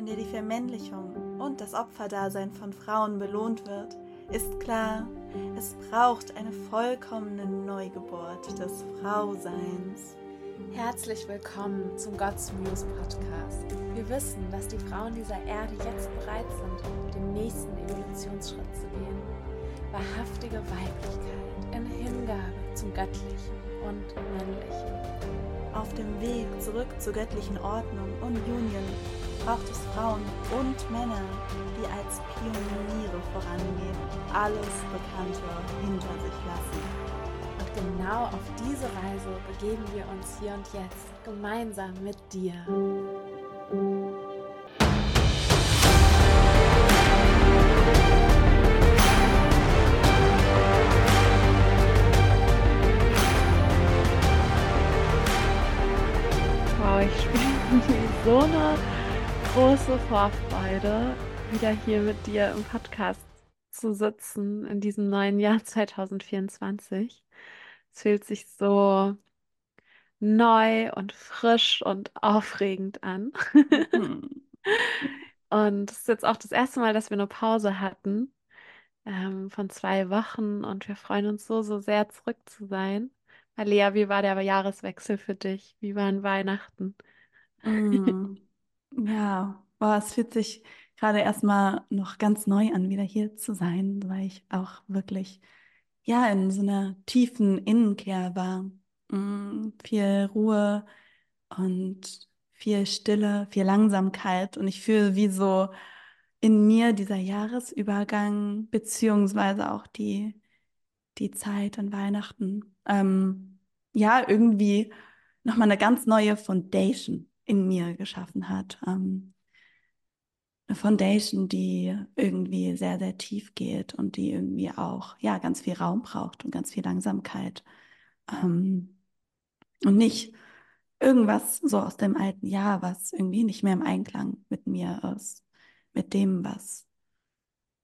in der die Vermännlichung und das Opferdasein von Frauen belohnt wird, ist klar, es braucht eine vollkommene Neugeburt des Frauseins. Herzlich willkommen zum God's Muse Podcast. Wir wissen, dass die Frauen dieser Erde jetzt bereit sind, den nächsten Evolutionsschritt zu gehen. Wahrhaftige Weiblichkeit in Hingabe zum Göttlichen und Männlichen. Auf dem Weg zurück zur göttlichen Ordnung und Union braucht es Frauen und Männer, die als Pioniere vorangehen, alles Bekannte hinter sich lassen. Und genau auf diese Reise begeben wir uns hier und jetzt gemeinsam mit dir. Wow, ich spüre so eine große Vorfreude, wieder hier mit dir im Podcast zu sitzen in diesem neuen Jahr 2024. Es fühlt sich so neu und frisch und aufregend an. Mhm. Und es ist jetzt auch das erste Mal, dass wir eine Pause hatten ähm, von zwei Wochen und wir freuen uns so, so sehr zurück zu sein. Alea, wie war der Jahreswechsel für dich? Wie waren Weihnachten? Mm. Ja, boah, es fühlt sich gerade erstmal noch ganz neu an, wieder hier zu sein, weil ich auch wirklich, ja, in so einer tiefen Innenkehr war. Mm, viel Ruhe und viel Stille, viel Langsamkeit. Und ich fühle, wie so in mir dieser Jahresübergang, beziehungsweise auch die, die Zeit an Weihnachten, ähm, ja, irgendwie nochmal eine ganz neue Foundation in mir geschaffen hat. Ähm, eine Foundation, die irgendwie sehr, sehr tief geht und die irgendwie auch, ja, ganz viel Raum braucht und ganz viel Langsamkeit. Ähm, und nicht irgendwas so aus dem alten Jahr, was irgendwie nicht mehr im Einklang mit mir ist, mit dem, was,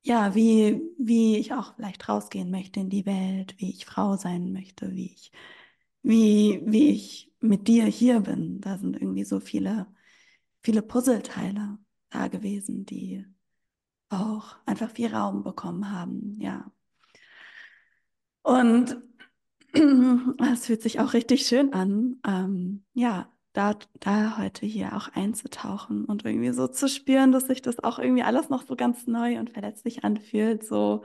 ja, wie, wie ich auch vielleicht rausgehen möchte in die Welt, wie ich Frau sein möchte, wie ich, wie, wie ich mit dir hier bin. Da sind irgendwie so viele, viele Puzzleteile da gewesen, die auch einfach viel Raum bekommen haben, ja. Und es fühlt sich auch richtig schön an, ähm, ja, da, da heute hier auch einzutauchen und irgendwie so zu spüren, dass sich das auch irgendwie alles noch so ganz neu und verletzlich anfühlt, so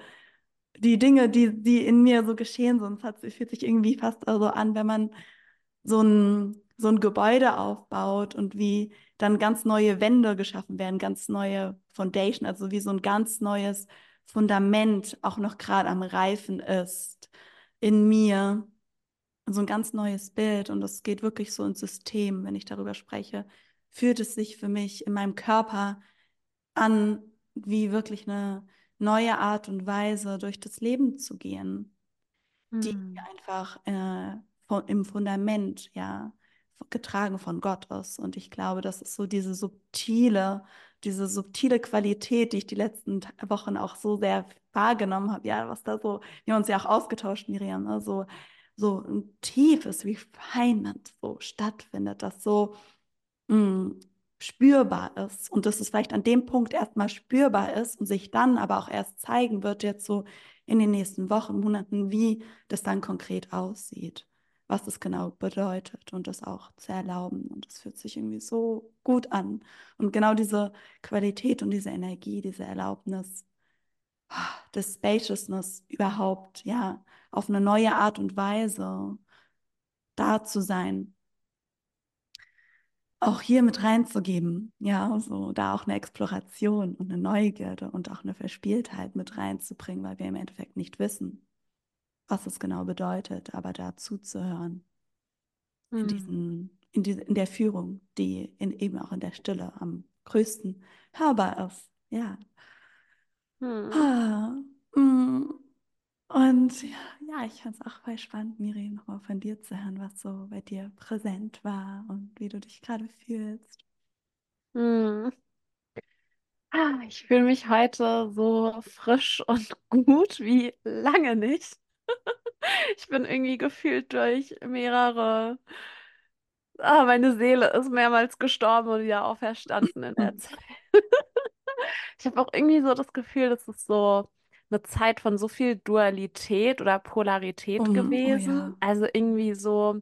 die Dinge, die, die in mir so geschehen sind, es fühlt sich irgendwie fast so an, wenn man so ein, so ein Gebäude aufbaut und wie dann ganz neue Wände geschaffen werden, ganz neue Foundation, also wie so ein ganz neues Fundament auch noch gerade am Reifen ist in mir. So ein ganz neues Bild und das geht wirklich so ins System, wenn ich darüber spreche, fühlt es sich für mich in meinem Körper an, wie wirklich eine neue Art und Weise durch das Leben zu gehen, die Hm. einfach äh, von, im Fundament, ja, getragen von Gott ist. Und ich glaube, das ist so diese subtile, diese subtile Qualität, die ich die letzten Wochen auch so sehr wahrgenommen habe. Ja, was da so, wir haben uns ja auch ausgetauscht, Miriam, ne? so, so ein tiefes Refinement so stattfindet, das so mh, spürbar ist und dass es vielleicht an dem Punkt erstmal spürbar ist und sich dann aber auch erst zeigen wird, jetzt so in den nächsten Wochen, Monaten, wie das dann konkret aussieht, was es genau bedeutet und das auch zu erlauben. Und das fühlt sich irgendwie so gut an. Und genau diese Qualität und diese Energie, diese Erlaubnis, das Spaciousness überhaupt, ja, auf eine neue Art und Weise da zu sein, auch hier mit reinzugeben, ja, so da auch eine Exploration und eine Neugierde und auch eine Verspieltheit mit reinzubringen, weil wir im Endeffekt nicht wissen, was es genau bedeutet, aber da zuzuhören in Hm. diesen, in diese, in der Führung, die in, eben auch in der Stille am größten hörbar ist, ja. Hm. Ah, mm. Und ja, ich fand es auch voll spannend, Miri, nochmal von dir zu hören, was so bei dir präsent war und wie du dich gerade fühlst. Hm. Ah, Ich fühle mich heute so frisch und gut wie lange nicht. Ich bin irgendwie gefühlt durch mehrere ah, meine Seele ist mehrmals gestorben und wieder auferstanden in der Zeit. Ich habe auch irgendwie so das Gefühl, das ist so eine Zeit von so viel Dualität oder Polarität Um, oh gewesen. ja. Also irgendwie so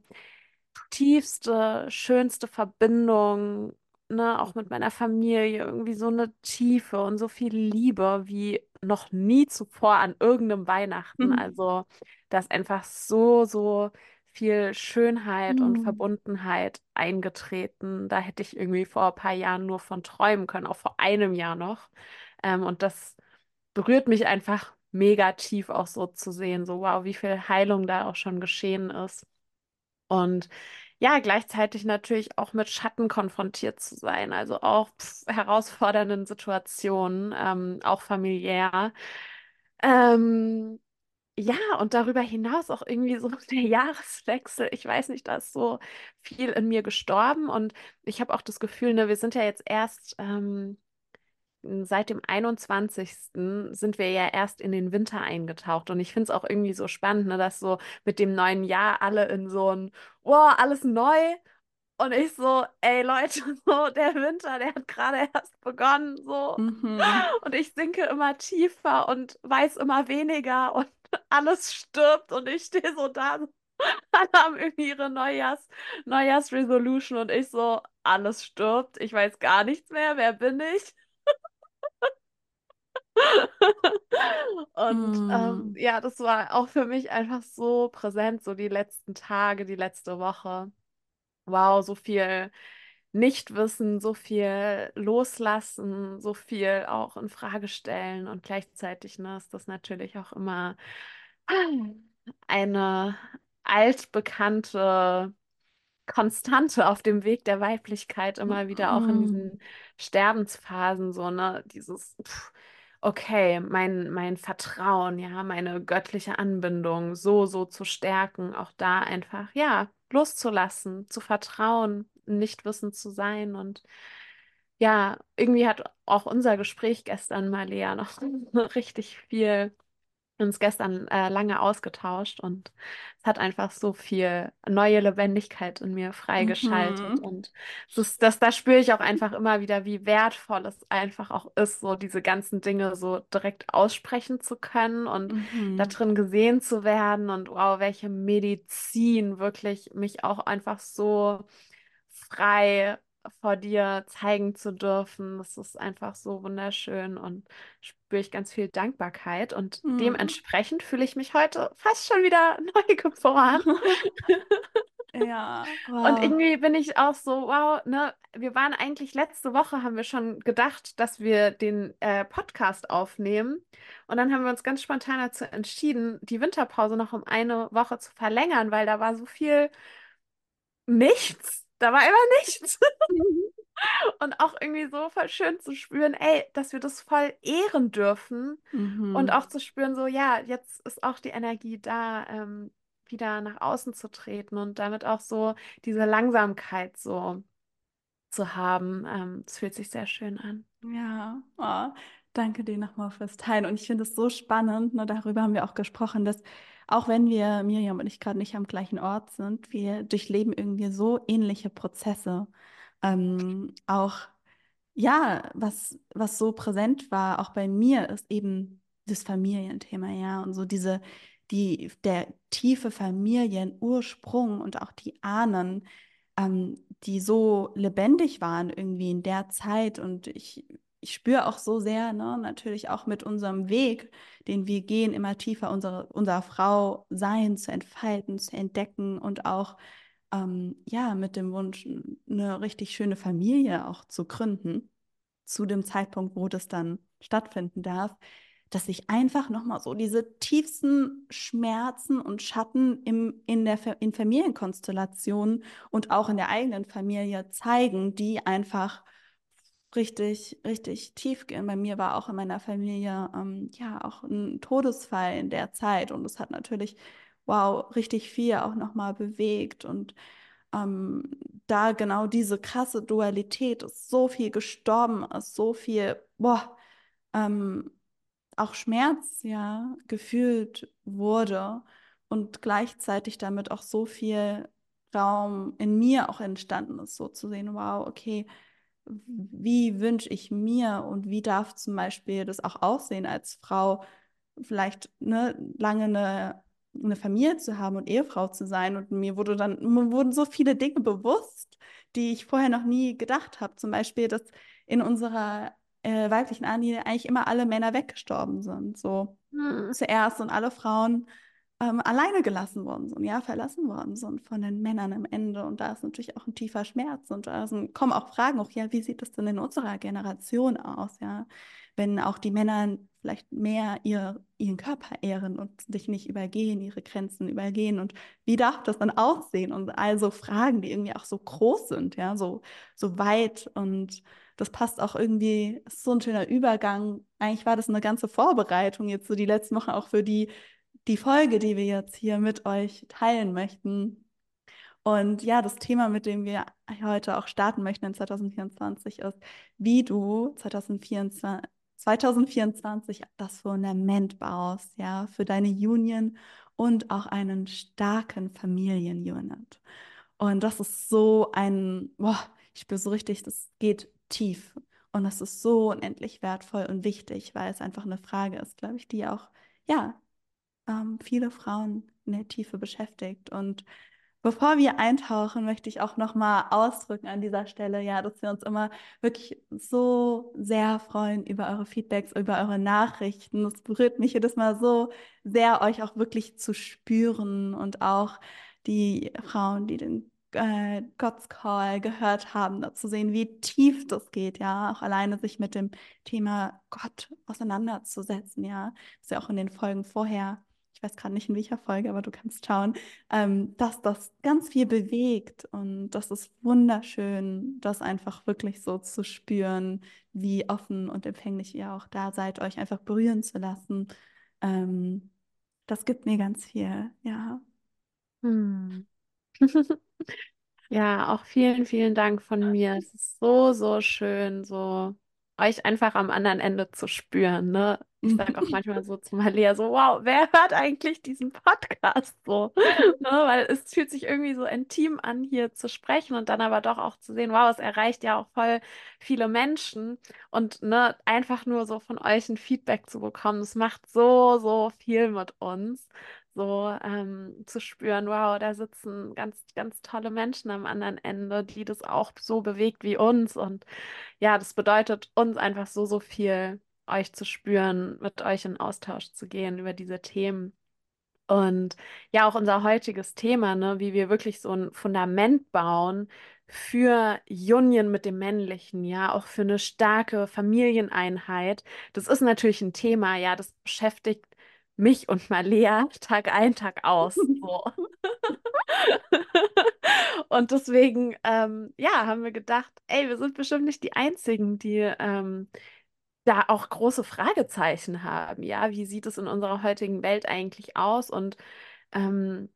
tiefste, schönste Verbindung, ne, auch mit meiner Familie, irgendwie so eine Tiefe und so viel Liebe wie noch nie zuvor an irgendeinem Weihnachten. Also da ist einfach so, so viel Schönheit und Mm. Verbundenheit eingetreten. Da hätte ich irgendwie vor ein paar Jahren nur von träumen können, auch vor einem Jahr noch. Ähm, und das berührt mich einfach mega tief auch so zu sehen, so wow, wie viel Heilung da auch schon geschehen ist. Und ja, gleichzeitig natürlich auch mit Schatten konfrontiert zu sein, also auch pf, herausfordernden Situationen, ähm, auch familiär. Ähm, ja, und darüber hinaus auch irgendwie so der Jahreswechsel. Ich weiß nicht, da ist so viel in mir gestorben und ich habe auch das Gefühl, ne, wir sind ja jetzt erst ähm, seit dem einundzwanzigsten sind wir ja erst in den Winter eingetaucht. Und ich finde es auch irgendwie so spannend, ne, dass so mit dem neuen Jahr alle in so ein, oh, alles neu. Und ich so, ey Leute, so der Winter, der hat gerade erst begonnen, so. Mhm. Und ich sinke immer tiefer und weiß immer weniger und alles stirbt und ich stehe so da. Alle haben irgendwie ihre Neujahrs, Neujahrsresolution und ich so, alles stirbt. Ich weiß gar nichts mehr. Wer bin ich? Und ähm, Mm. ja, das war auch für mich einfach so präsent, so die letzten Tage, die letzte Woche. Wow, so viel Nichtwissen, so viel loslassen, so viel auch in Frage stellen und gleichzeitig, ne, ist das natürlich auch immer eine altbekannte Konstante auf dem Weg der Weiblichkeit immer wieder auch in Mm. diesen Sterbensphasen so, ne, dieses, pff, okay, mein, mein Vertrauen, ja, meine göttliche Anbindung so, so zu stärken, auch da einfach, ja, loszulassen, zu vertrauen, nicht wissend zu sein. Und ja, irgendwie hat auch unser Gespräch gestern, Malia, noch richtig viel uns gestern äh, lange ausgetauscht und es hat einfach so viel neue Lebendigkeit in mir freigeschaltet. Mhm. Und ist, das, da spüre ich auch einfach immer wieder, wie wertvoll es einfach auch ist, so diese ganzen Dinge so direkt aussprechen zu können und da Mhm. drin gesehen zu werden. Und wow, welche Medizin wirklich mich auch einfach so frei vor dir zeigen zu dürfen. Das ist einfach so wunderschön und spüre ich ganz viel Dankbarkeit und Mhm. dementsprechend fühle ich mich heute fast schon wieder neu geboren. Ja, Und wow. irgendwie bin ich auch so, wow, ne, wir waren eigentlich letzte Woche, haben wir schon gedacht, dass wir den äh, Podcast aufnehmen. Und dann haben wir uns ganz spontan dazu entschieden, die Winterpause noch um eine Woche zu verlängern, weil da war so viel nichts. Da war immer nichts. Und auch irgendwie so voll schön zu spüren, ey, dass wir das voll ehren dürfen und Mhm. auch zu spüren, so, ja, jetzt ist auch die Energie da, ähm, wieder nach außen zu treten und damit auch so diese Langsamkeit so zu haben. Ähm, es fühlt sich sehr schön an. Ja, oh, danke dir nochmal fürs Teilen. Und ich finde es so spannend, ne, darüber haben wir auch gesprochen, dass auch wenn wir, Miriam und ich, gerade nicht am gleichen Ort sind, wir durchleben irgendwie so ähnliche Prozesse. Ähm, auch Ja, was, was so präsent war, auch bei mir, ist eben das Familienthema, ja. Und so diese, die, der tiefe Familienursprung und auch die Ahnen, ähm, die so lebendig waren irgendwie in der Zeit. Und ich, ich spüre auch so sehr, ne, natürlich auch mit unserem Weg, den wir gehen, immer tiefer unsere, unser Frau sein zu entfalten, zu entdecken und auch ähm, ja, mit dem Wunsch, eine richtig schöne Familie auch zu gründen, zu dem Zeitpunkt, wo das dann stattfinden darf, dass sich einfach nochmal so diese tiefsten Schmerzen und Schatten im, in der in Familienkonstellationen und auch in der eigenen Familie zeigen, die einfach richtig, richtig tief gehen. Bei mir war auch in meiner Familie ähm, ja auch ein Todesfall in der Zeit und es hat natürlich, wow, richtig viel auch nochmal bewegt und ähm, da genau diese krasse Dualität ist, so viel gestorben ist, so viel, boah, ähm, auch Schmerz ja gefühlt wurde und gleichzeitig damit auch so viel Raum in mir auch entstanden ist, so zu sehen, wow, okay, wie wünsche ich mir und wie darf zum Beispiel das auch aussehen als Frau, vielleicht ne, lange eine, eine Familie zu haben und Ehefrau zu sein. Und mir wurde dann, mir wurden so viele Dinge bewusst, die ich vorher noch nie gedacht habe. Zum Beispiel, dass in unserer äh, weiblichen Ahnenlinie eigentlich immer alle Männer weggestorben sind. So hm. zuerst und alle Frauen ähm, alleine gelassen worden sind, ja, verlassen worden sind von den Männern am Ende. Und da ist natürlich auch ein tiefer Schmerz. Und da sind, kommen auch Fragen auch, ja, wie sieht das denn in unserer Generation aus, ja? Wenn auch die Männer vielleicht mehr ihr, ihren Körper ehren und sich nicht übergehen, ihre Grenzen übergehen. Und wie darf das dann aussehen? Und also Fragen, die irgendwie auch so groß sind, ja, so, so weit. Und das passt auch irgendwie, ist so ein schöner Übergang. Eigentlich war das eine ganze Vorbereitung jetzt so die letzten Wochen auch für die die Folge, die wir jetzt hier mit euch teilen möchten. Und ja, das Thema, mit dem wir heute auch starten möchten in 2024, ist, wie du 2024, 2024 das Fundament baust, ja, für deine Union und auch einen starken Familienunit. Und das ist so ein, boah, ich spüre so richtig, das geht tief. Und das ist so unendlich wertvoll und wichtig, weil es einfach eine Frage ist, glaube ich, die auch, ja, ähm, viele Frauen in der Tiefe beschäftigt. Und bevor wir eintauchen, möchte ich auch nochmal ausdrücken an dieser Stelle, ja, dass wir uns immer wirklich so sehr freuen über eure Feedbacks, über eure Nachrichten. Es berührt mich jedes Mal so sehr, euch auch wirklich zu spüren und auch die Frauen, die den äh, God's Call gehört haben, zu sehen, wie tief das geht, ja, auch alleine sich mit dem Thema Gott auseinanderzusetzen, ja, was ja auch in den Folgen vorher ich weiß gerade nicht in welcher Folge, aber du kannst schauen, ähm, dass das ganz viel bewegt und das ist wunderschön, das einfach wirklich so zu spüren, wie offen und empfänglich ihr auch da seid, euch einfach berühren zu lassen. Ähm, das gibt mir ganz viel, ja. Hm. ja, auch vielen, vielen Dank von mir. Es ist so, so schön, so euch einfach am anderen Ende zu spüren. Ne? Ich sage auch manchmal so zu Malia so, wow, wer hört eigentlich diesen Podcast so? ne? Weil es fühlt sich irgendwie so intim an, hier zu sprechen und dann aber doch auch zu sehen, wow, es erreicht ja auch voll viele Menschen und ne, einfach nur so von euch ein Feedback zu bekommen, das macht so, so viel mit uns so ähm, zu spüren, wow, da sitzen ganz, ganz tolle Menschen am anderen Ende, die das auch so bewegt wie uns. Und ja, das bedeutet uns einfach so, so viel, euch zu spüren, mit euch in Austausch zu gehen über diese Themen. Und ja, auch unser heutiges Thema, ne, wie wir wirklich so ein Fundament bauen für Union mit dem Männlichen, ja, auch für eine starke Familieneinheit. Das ist natürlich ein Thema, ja, das beschäftigt mich und Malea Tag ein, Tag aus. So. und deswegen, ähm, ja, haben wir gedacht, ey, wir sind bestimmt nicht die Einzigen, die ähm, da auch große Fragezeichen haben. Ja, wie sieht es in unserer heutigen Welt eigentlich aus? Und ähm,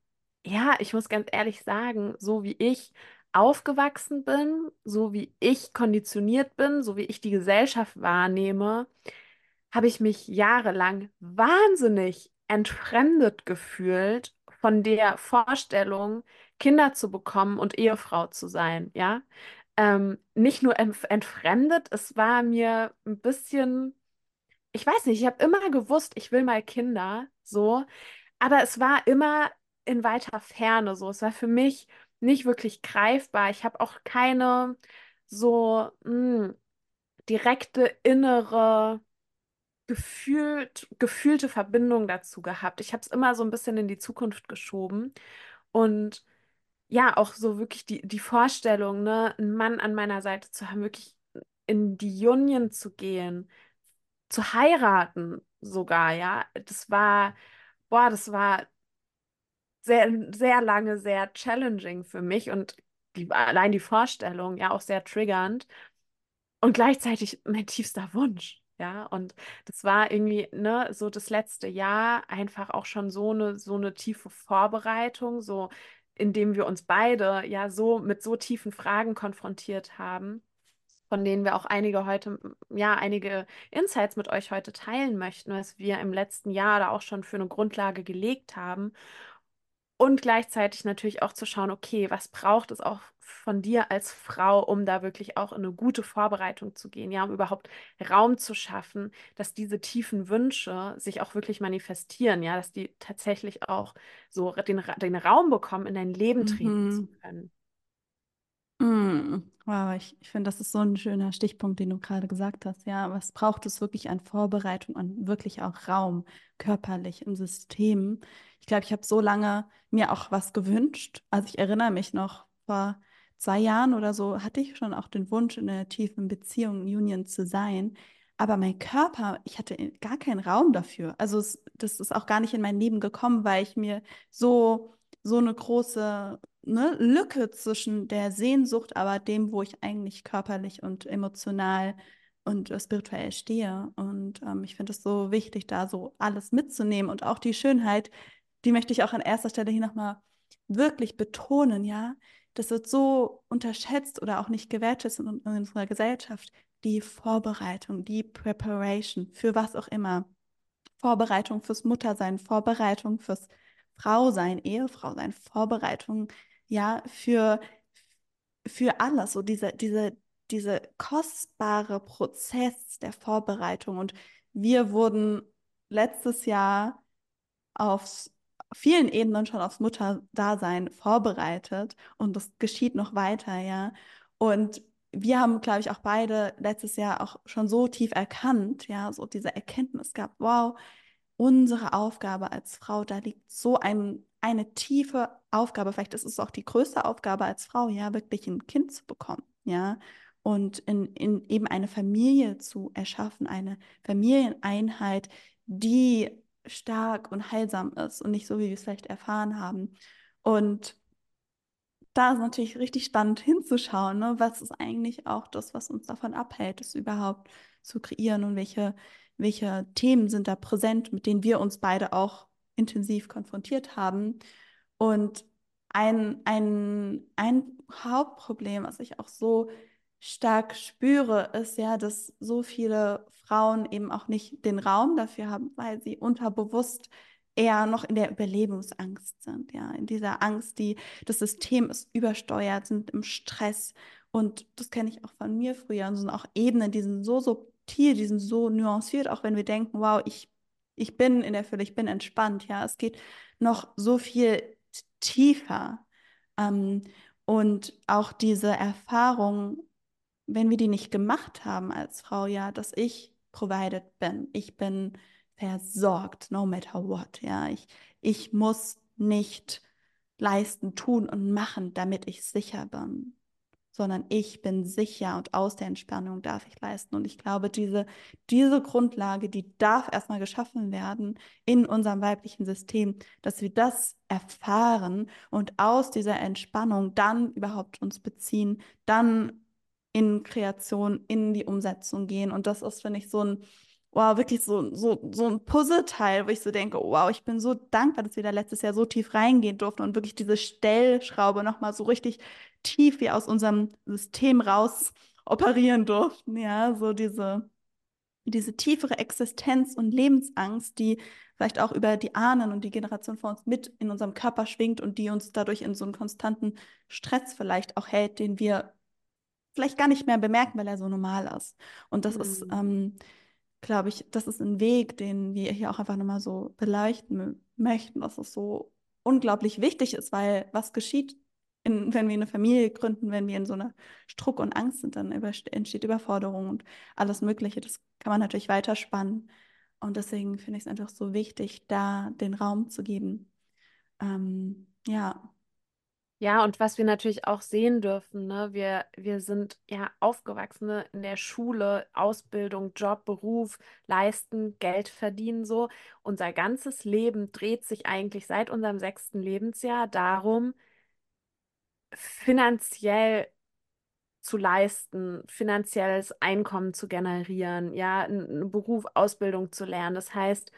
ja, ich muss ganz ehrlich sagen, so wie ich aufgewachsen bin, so wie ich konditioniert bin, so wie ich die Gesellschaft wahrnehme, habe ich mich jahrelang wahnsinnig entfremdet gefühlt von der Vorstellung, Kinder zu bekommen und Ehefrau zu sein, ja. Ähm, nicht nur entfremdet, es war mir ein bisschen, ich weiß nicht, ich habe immer gewusst, ich will mal Kinder, so, aber es war immer in weiter Ferne, so. Es war für mich nicht wirklich greifbar. Ich habe auch keine so mh, hm, direkte innere gefühlt, gefühlte Verbindung dazu gehabt. Ich habe es immer so ein bisschen in die Zukunft geschoben. Und ja, auch so wirklich die, die Vorstellung, ne, einen Mann an meiner Seite zu haben, wirklich in die Union zu gehen, zu heiraten sogar, ja. Das war, boah, das war sehr, sehr lange sehr challenging für mich und die, allein die Vorstellung, ja, auch sehr triggernd. Und gleichzeitig mein tiefster Wunsch. Ja, und das war irgendwie, ne, so das letzte Jahr einfach auch schon so eine, so eine tiefe Vorbereitung, so indem wir uns beide ja so mit so tiefen Fragen konfrontiert haben, von denen wir auch einige heute, ja, einige Insights mit euch heute teilen möchten, was wir im letzten Jahr da auch schon für eine Grundlage gelegt haben. Und gleichzeitig natürlich auch zu schauen, okay, was braucht es auch von dir als Frau, um da wirklich auch in eine gute Vorbereitung zu gehen, ja, um überhaupt Raum zu schaffen, dass diese tiefen Wünsche sich auch wirklich manifestieren, ja, dass die tatsächlich auch so den, den Raum bekommen, in dein Leben treten zu Mhm. können. Mm, Wow, ich, ich finde, das ist so ein schöner Stichpunkt, den du gerade gesagt hast. Ja, was braucht es wirklich an Vorbereitung, an wirklich auch Raum, körperlich im System? Ich glaube, ich habe so lange mir auch was gewünscht. Also ich erinnere mich noch, vor zwei Jahren oder so hatte ich schon auch den Wunsch, in einer tiefen Beziehung, Union zu sein. Aber mein Körper, ich hatte gar keinen Raum dafür. Also es, das ist auch gar nicht in mein Leben gekommen, weil ich mir so so eine große ne, Lücke zwischen der Sehnsucht, aber dem, wo ich eigentlich körperlich und emotional und äh, spirituell stehe. Und ähm, ich finde es so wichtig, da so alles mitzunehmen und auch die Schönheit, die möchte ich auch an erster Stelle hier nochmal wirklich betonen, ja. Das wird so unterschätzt oder auch nicht gewertschätzt in, in unserer Gesellschaft. Die Vorbereitung, die Preparation für was auch immer. Vorbereitung fürs Muttersein, Vorbereitung fürs Frausein, Ehefrau sein, Vorbereitung, ja, für, für alles, so diese, diese, diese kostbare Prozess der Vorbereitung. Und wir wurden letztes Jahr auf vielen Ebenen schon aufs Mutterdasein vorbereitet und das geschieht noch weiter, ja. Und wir haben, glaube ich, auch beide letztes Jahr auch schon so tief erkannt, ja, so diese Erkenntnis gehabt, wow, unsere Aufgabe als Frau, da liegt so ein, eine tiefe Aufgabe, vielleicht ist es auch die größte Aufgabe als Frau, ja, wirklich ein Kind zu bekommen, ja, und in, in eben eine Familie zu erschaffen, eine Familieneinheit, die stark und heilsam ist und nicht so, wie wir es vielleicht erfahren haben. Und da ist natürlich richtig spannend hinzuschauen, ne? Was ist eigentlich auch das, was uns davon abhält, es überhaupt zu kreieren und welche, welche Themen sind da präsent, mit denen wir uns beide auch intensiv konfrontiert haben. Und ein, ein, ein Hauptproblem, was ich auch so stark spüre, ist ja, dass so viele Frauen eben auch nicht den Raum dafür haben, weil sie unterbewusst eher noch in der Überlebensangst sind, ja, in dieser Angst, die das System ist übersteuert, sind im Stress. Und das kenne ich auch von mir früher. Und sind auch Ebenen, die sind so subtil, die sind so nuanciert, auch wenn wir denken, wow, ich ich bin in der Fülle, ich bin entspannt, ja, es geht noch so viel tiefer. Ähm, und auch diese Erfahrung, wenn wir die nicht gemacht haben als Frau, ja, dass ich provided bin, ich bin versorgt, no matter what, ja, ich, ich muss nicht leisten, tun und machen, damit ich sicher bin sondern ich bin sicher und aus der Entspannung darf ich leisten. Und ich glaube, diese, diese Grundlage, die darf erstmal geschaffen werden in unserem weiblichen System, dass wir das erfahren und aus dieser Entspannung dann überhaupt uns beziehen, dann in Kreation, in die Umsetzung gehen. Und das ist, finde ich, so ein wow, wirklich so, so, so ein Puzzleteil, wo ich so denke, wow, ich bin so dankbar, dass wir da letztes Jahr so tief reingehen durften und wirklich diese Stellschraube nochmal so richtig tief wie aus unserem System raus operieren durften. Ja, so diese, diese tiefere Existenz und Lebensangst, die vielleicht auch über die Ahnen und die Generation vor uns mit in unserem Körper schwingt und die uns dadurch in so einen konstanten Stress vielleicht auch hält, den wir vielleicht gar nicht mehr bemerken, weil er so normal ist. Und das ist, Mhm. ähm, glaube ich, das ist ein Weg, den wir hier auch einfach nochmal so beleuchten möchten, dass es so unglaublich wichtig ist, weil was geschieht, in, wenn wir eine Familie gründen, wenn wir in so einer Struck und Angst sind, dann über, entsteht Überforderung und alles Mögliche. Das kann man natürlich weiterspannen. Und deswegen finde ich es einfach so wichtig, da den Raum zu geben. Ähm, ja. Ja, und was wir natürlich auch sehen dürfen, ne, wir, wir sind ja Aufgewachsene in der Schule, Ausbildung, Job, Beruf, leisten, Geld verdienen, so. Unser ganzes Leben dreht sich eigentlich seit unserem sechsten Lebensjahr darum, finanziell zu leisten, finanzielles Einkommen zu generieren, ja, einen Beruf, Ausbildung zu lernen. Das heißt,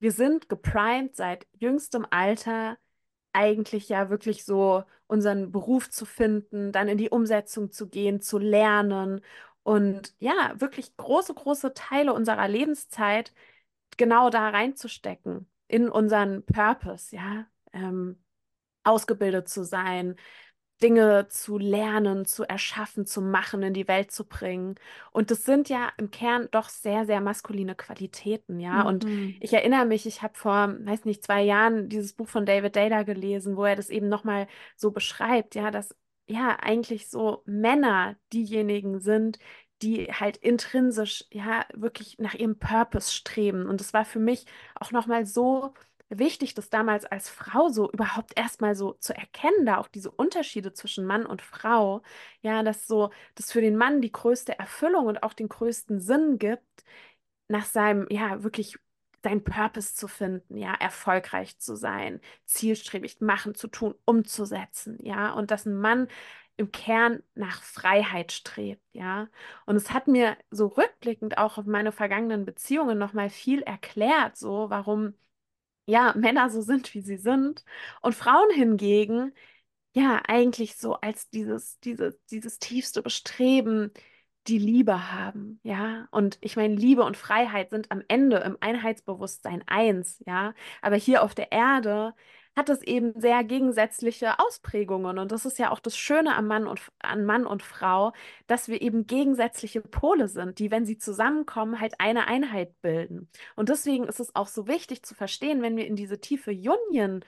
wir sind geprimed seit jüngstem Alter eigentlich ja wirklich so unseren Beruf zu finden, dann in die Umsetzung zu gehen, zu lernen und ja, wirklich große, große Teile unserer Lebenszeit genau da reinzustecken, in unseren Purpose, ja. Ähm, ausgebildet zu sein, Dinge zu lernen, zu erschaffen, zu machen, in die Welt zu bringen. Und das sind ja im Kern doch sehr, sehr maskuline Qualitäten, ja. Und Mhm. ich erinnere mich, ich habe vor, weiß nicht, zwei Jahren dieses Buch von David Data gelesen, wo er das eben nochmal so beschreibt, ja, dass ja eigentlich so Männer diejenigen sind, die halt intrinsisch, ja, wirklich nach ihrem Purpose streben. Und es war für mich auch nochmal so wichtig, das damals als Frau so überhaupt erstmal so zu erkennen, da auch diese Unterschiede zwischen Mann und Frau, ja, dass so, das für den Mann die größte Erfüllung und auch den größten Sinn gibt, nach seinem, ja, wirklich seinen Purpose zu finden, ja, erfolgreich zu sein, zielstrebig machen, zu tun, umzusetzen, ja, und dass ein Mann im Kern nach Freiheit strebt, ja. Und es hat mir so rückblickend auch auf meine vergangenen Beziehungen nochmal viel erklärt, so warum ja, Männer so sind, wie sie sind. Und Frauen hingegen, ja, eigentlich so als dieses, dieses, dieses tiefste Bestreben, die Liebe haben, ja. Und ich meine, Liebe und Freiheit sind am Ende im Einheitsbewusstsein eins, ja. Aber hier auf der Erde hat es eben sehr gegensätzliche Ausprägungen. Und das ist ja auch das Schöne am Mann und, an Mann und Frau, dass wir eben gegensätzliche Pole sind, die, wenn sie zusammenkommen, halt eine Einheit bilden. Und deswegen ist es auch so wichtig zu verstehen, wenn wir in diese tiefe Union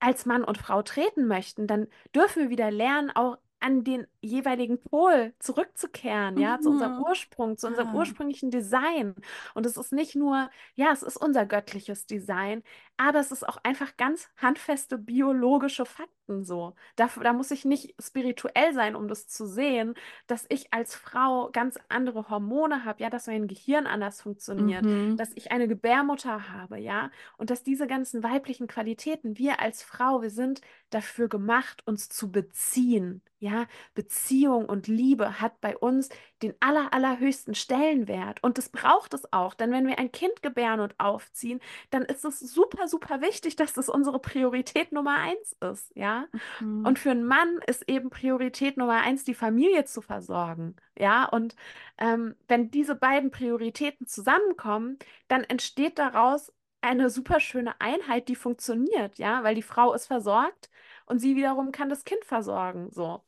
als Mann und Frau treten möchten, dann dürfen wir wieder lernen, auch an den jeweiligen Pol zurückzukehren, ja, zu unserem Mhm. Ursprung, zu unserem Ah. ursprünglichen Design. Und es ist nicht nur, ja, es ist unser göttliches Design, aber es ist auch einfach ganz handfeste biologische Fakten so. Da, da muss ich nicht spirituell sein, um das zu sehen, dass ich als Frau ganz andere Hormone habe, ja, dass mein Gehirn anders funktioniert, Mhm. dass ich eine Gebärmutter habe, ja, und dass diese ganzen weiblichen Qualitäten, wir als Frau, wir sind dafür gemacht, uns zu beziehen. Ja, Beziehung und Liebe hat bei uns den aller, allerhöchsten Stellenwert. Und das braucht es auch. Denn wenn wir ein Kind gebären und aufziehen, dann ist es super, super wichtig, dass das unsere Priorität Nummer eins ist. Ja. Mhm. Und für einen Mann ist eben Priorität Nummer eins, die Familie zu versorgen. Ja. Und ähm, wenn diese beiden Prioritäten zusammenkommen, dann entsteht daraus eine super schöne Einheit, die funktioniert, ja, weil die Frau ist versorgt und sie wiederum kann das Kind versorgen, so.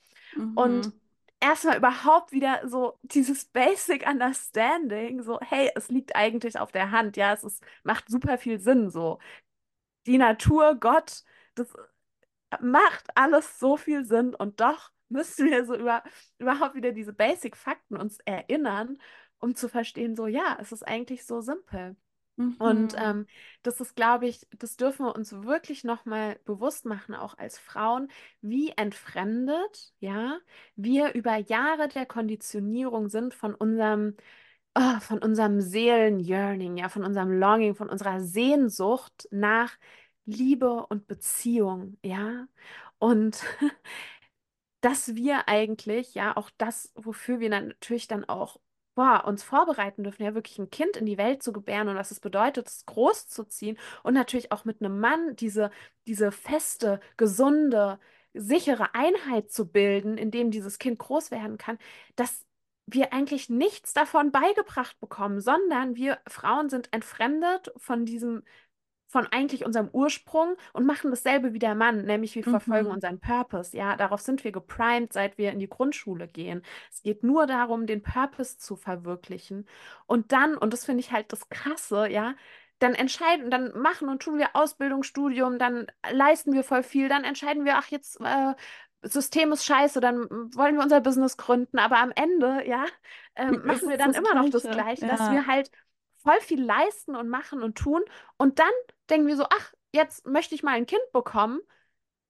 Und Mhm. erstmal überhaupt wieder so dieses Basic Understanding, so, hey, es liegt eigentlich auf der Hand, ja, es ist, macht super viel Sinn, so. Die Natur, Gott, das macht alles so viel Sinn und doch müssen wir so über, überhaupt wieder diese Basic-Fakten uns erinnern, um zu verstehen, so, ja, es ist eigentlich so simpel. Und Mhm. ähm, das ist, glaube ich, das dürfen wir uns wirklich nochmal bewusst machen, auch als Frauen, wie entfremdet, ja, wir über Jahre der Konditionierung sind von unserem, ah, von unserem Seelenyearning, ja, von unserem Longing, von unserer Sehnsucht nach Liebe und Beziehung, ja. Und dass wir eigentlich, ja, auch das, wofür wir dann natürlich dann auch boah, uns vorbereiten dürfen, ja, wirklich ein Kind in die Welt zu gebären und was es bedeutet, es großzuziehen und natürlich auch mit einem Mann diese, diese feste, gesunde, sichere Einheit zu bilden, in dem dieses Kind groß werden kann, dass wir eigentlich nichts davon beigebracht bekommen, sondern wir Frauen sind entfremdet von diesem von eigentlich unserem Ursprung und machen dasselbe wie der Mann, nämlich wir verfolgen Mhm. unseren Purpose. Ja, darauf sind wir geprimed, seit wir in die Grundschule gehen. Es geht nur darum, den Purpose zu verwirklichen. Und dann, und das finde ich halt das Krasse, ja, dann entscheiden, dann machen und tun wir Ausbildung, Studium, dann leisten wir voll viel, dann entscheiden wir, ach, jetzt äh, System ist scheiße, dann wollen wir unser Business gründen, aber am Ende, ja, Es machen wir dann immer noch das Gleiche. Gleiche, dass Ja. wir halt voll viel leisten und machen und tun und dann denken wir so, ach, jetzt möchte ich mal ein Kind bekommen,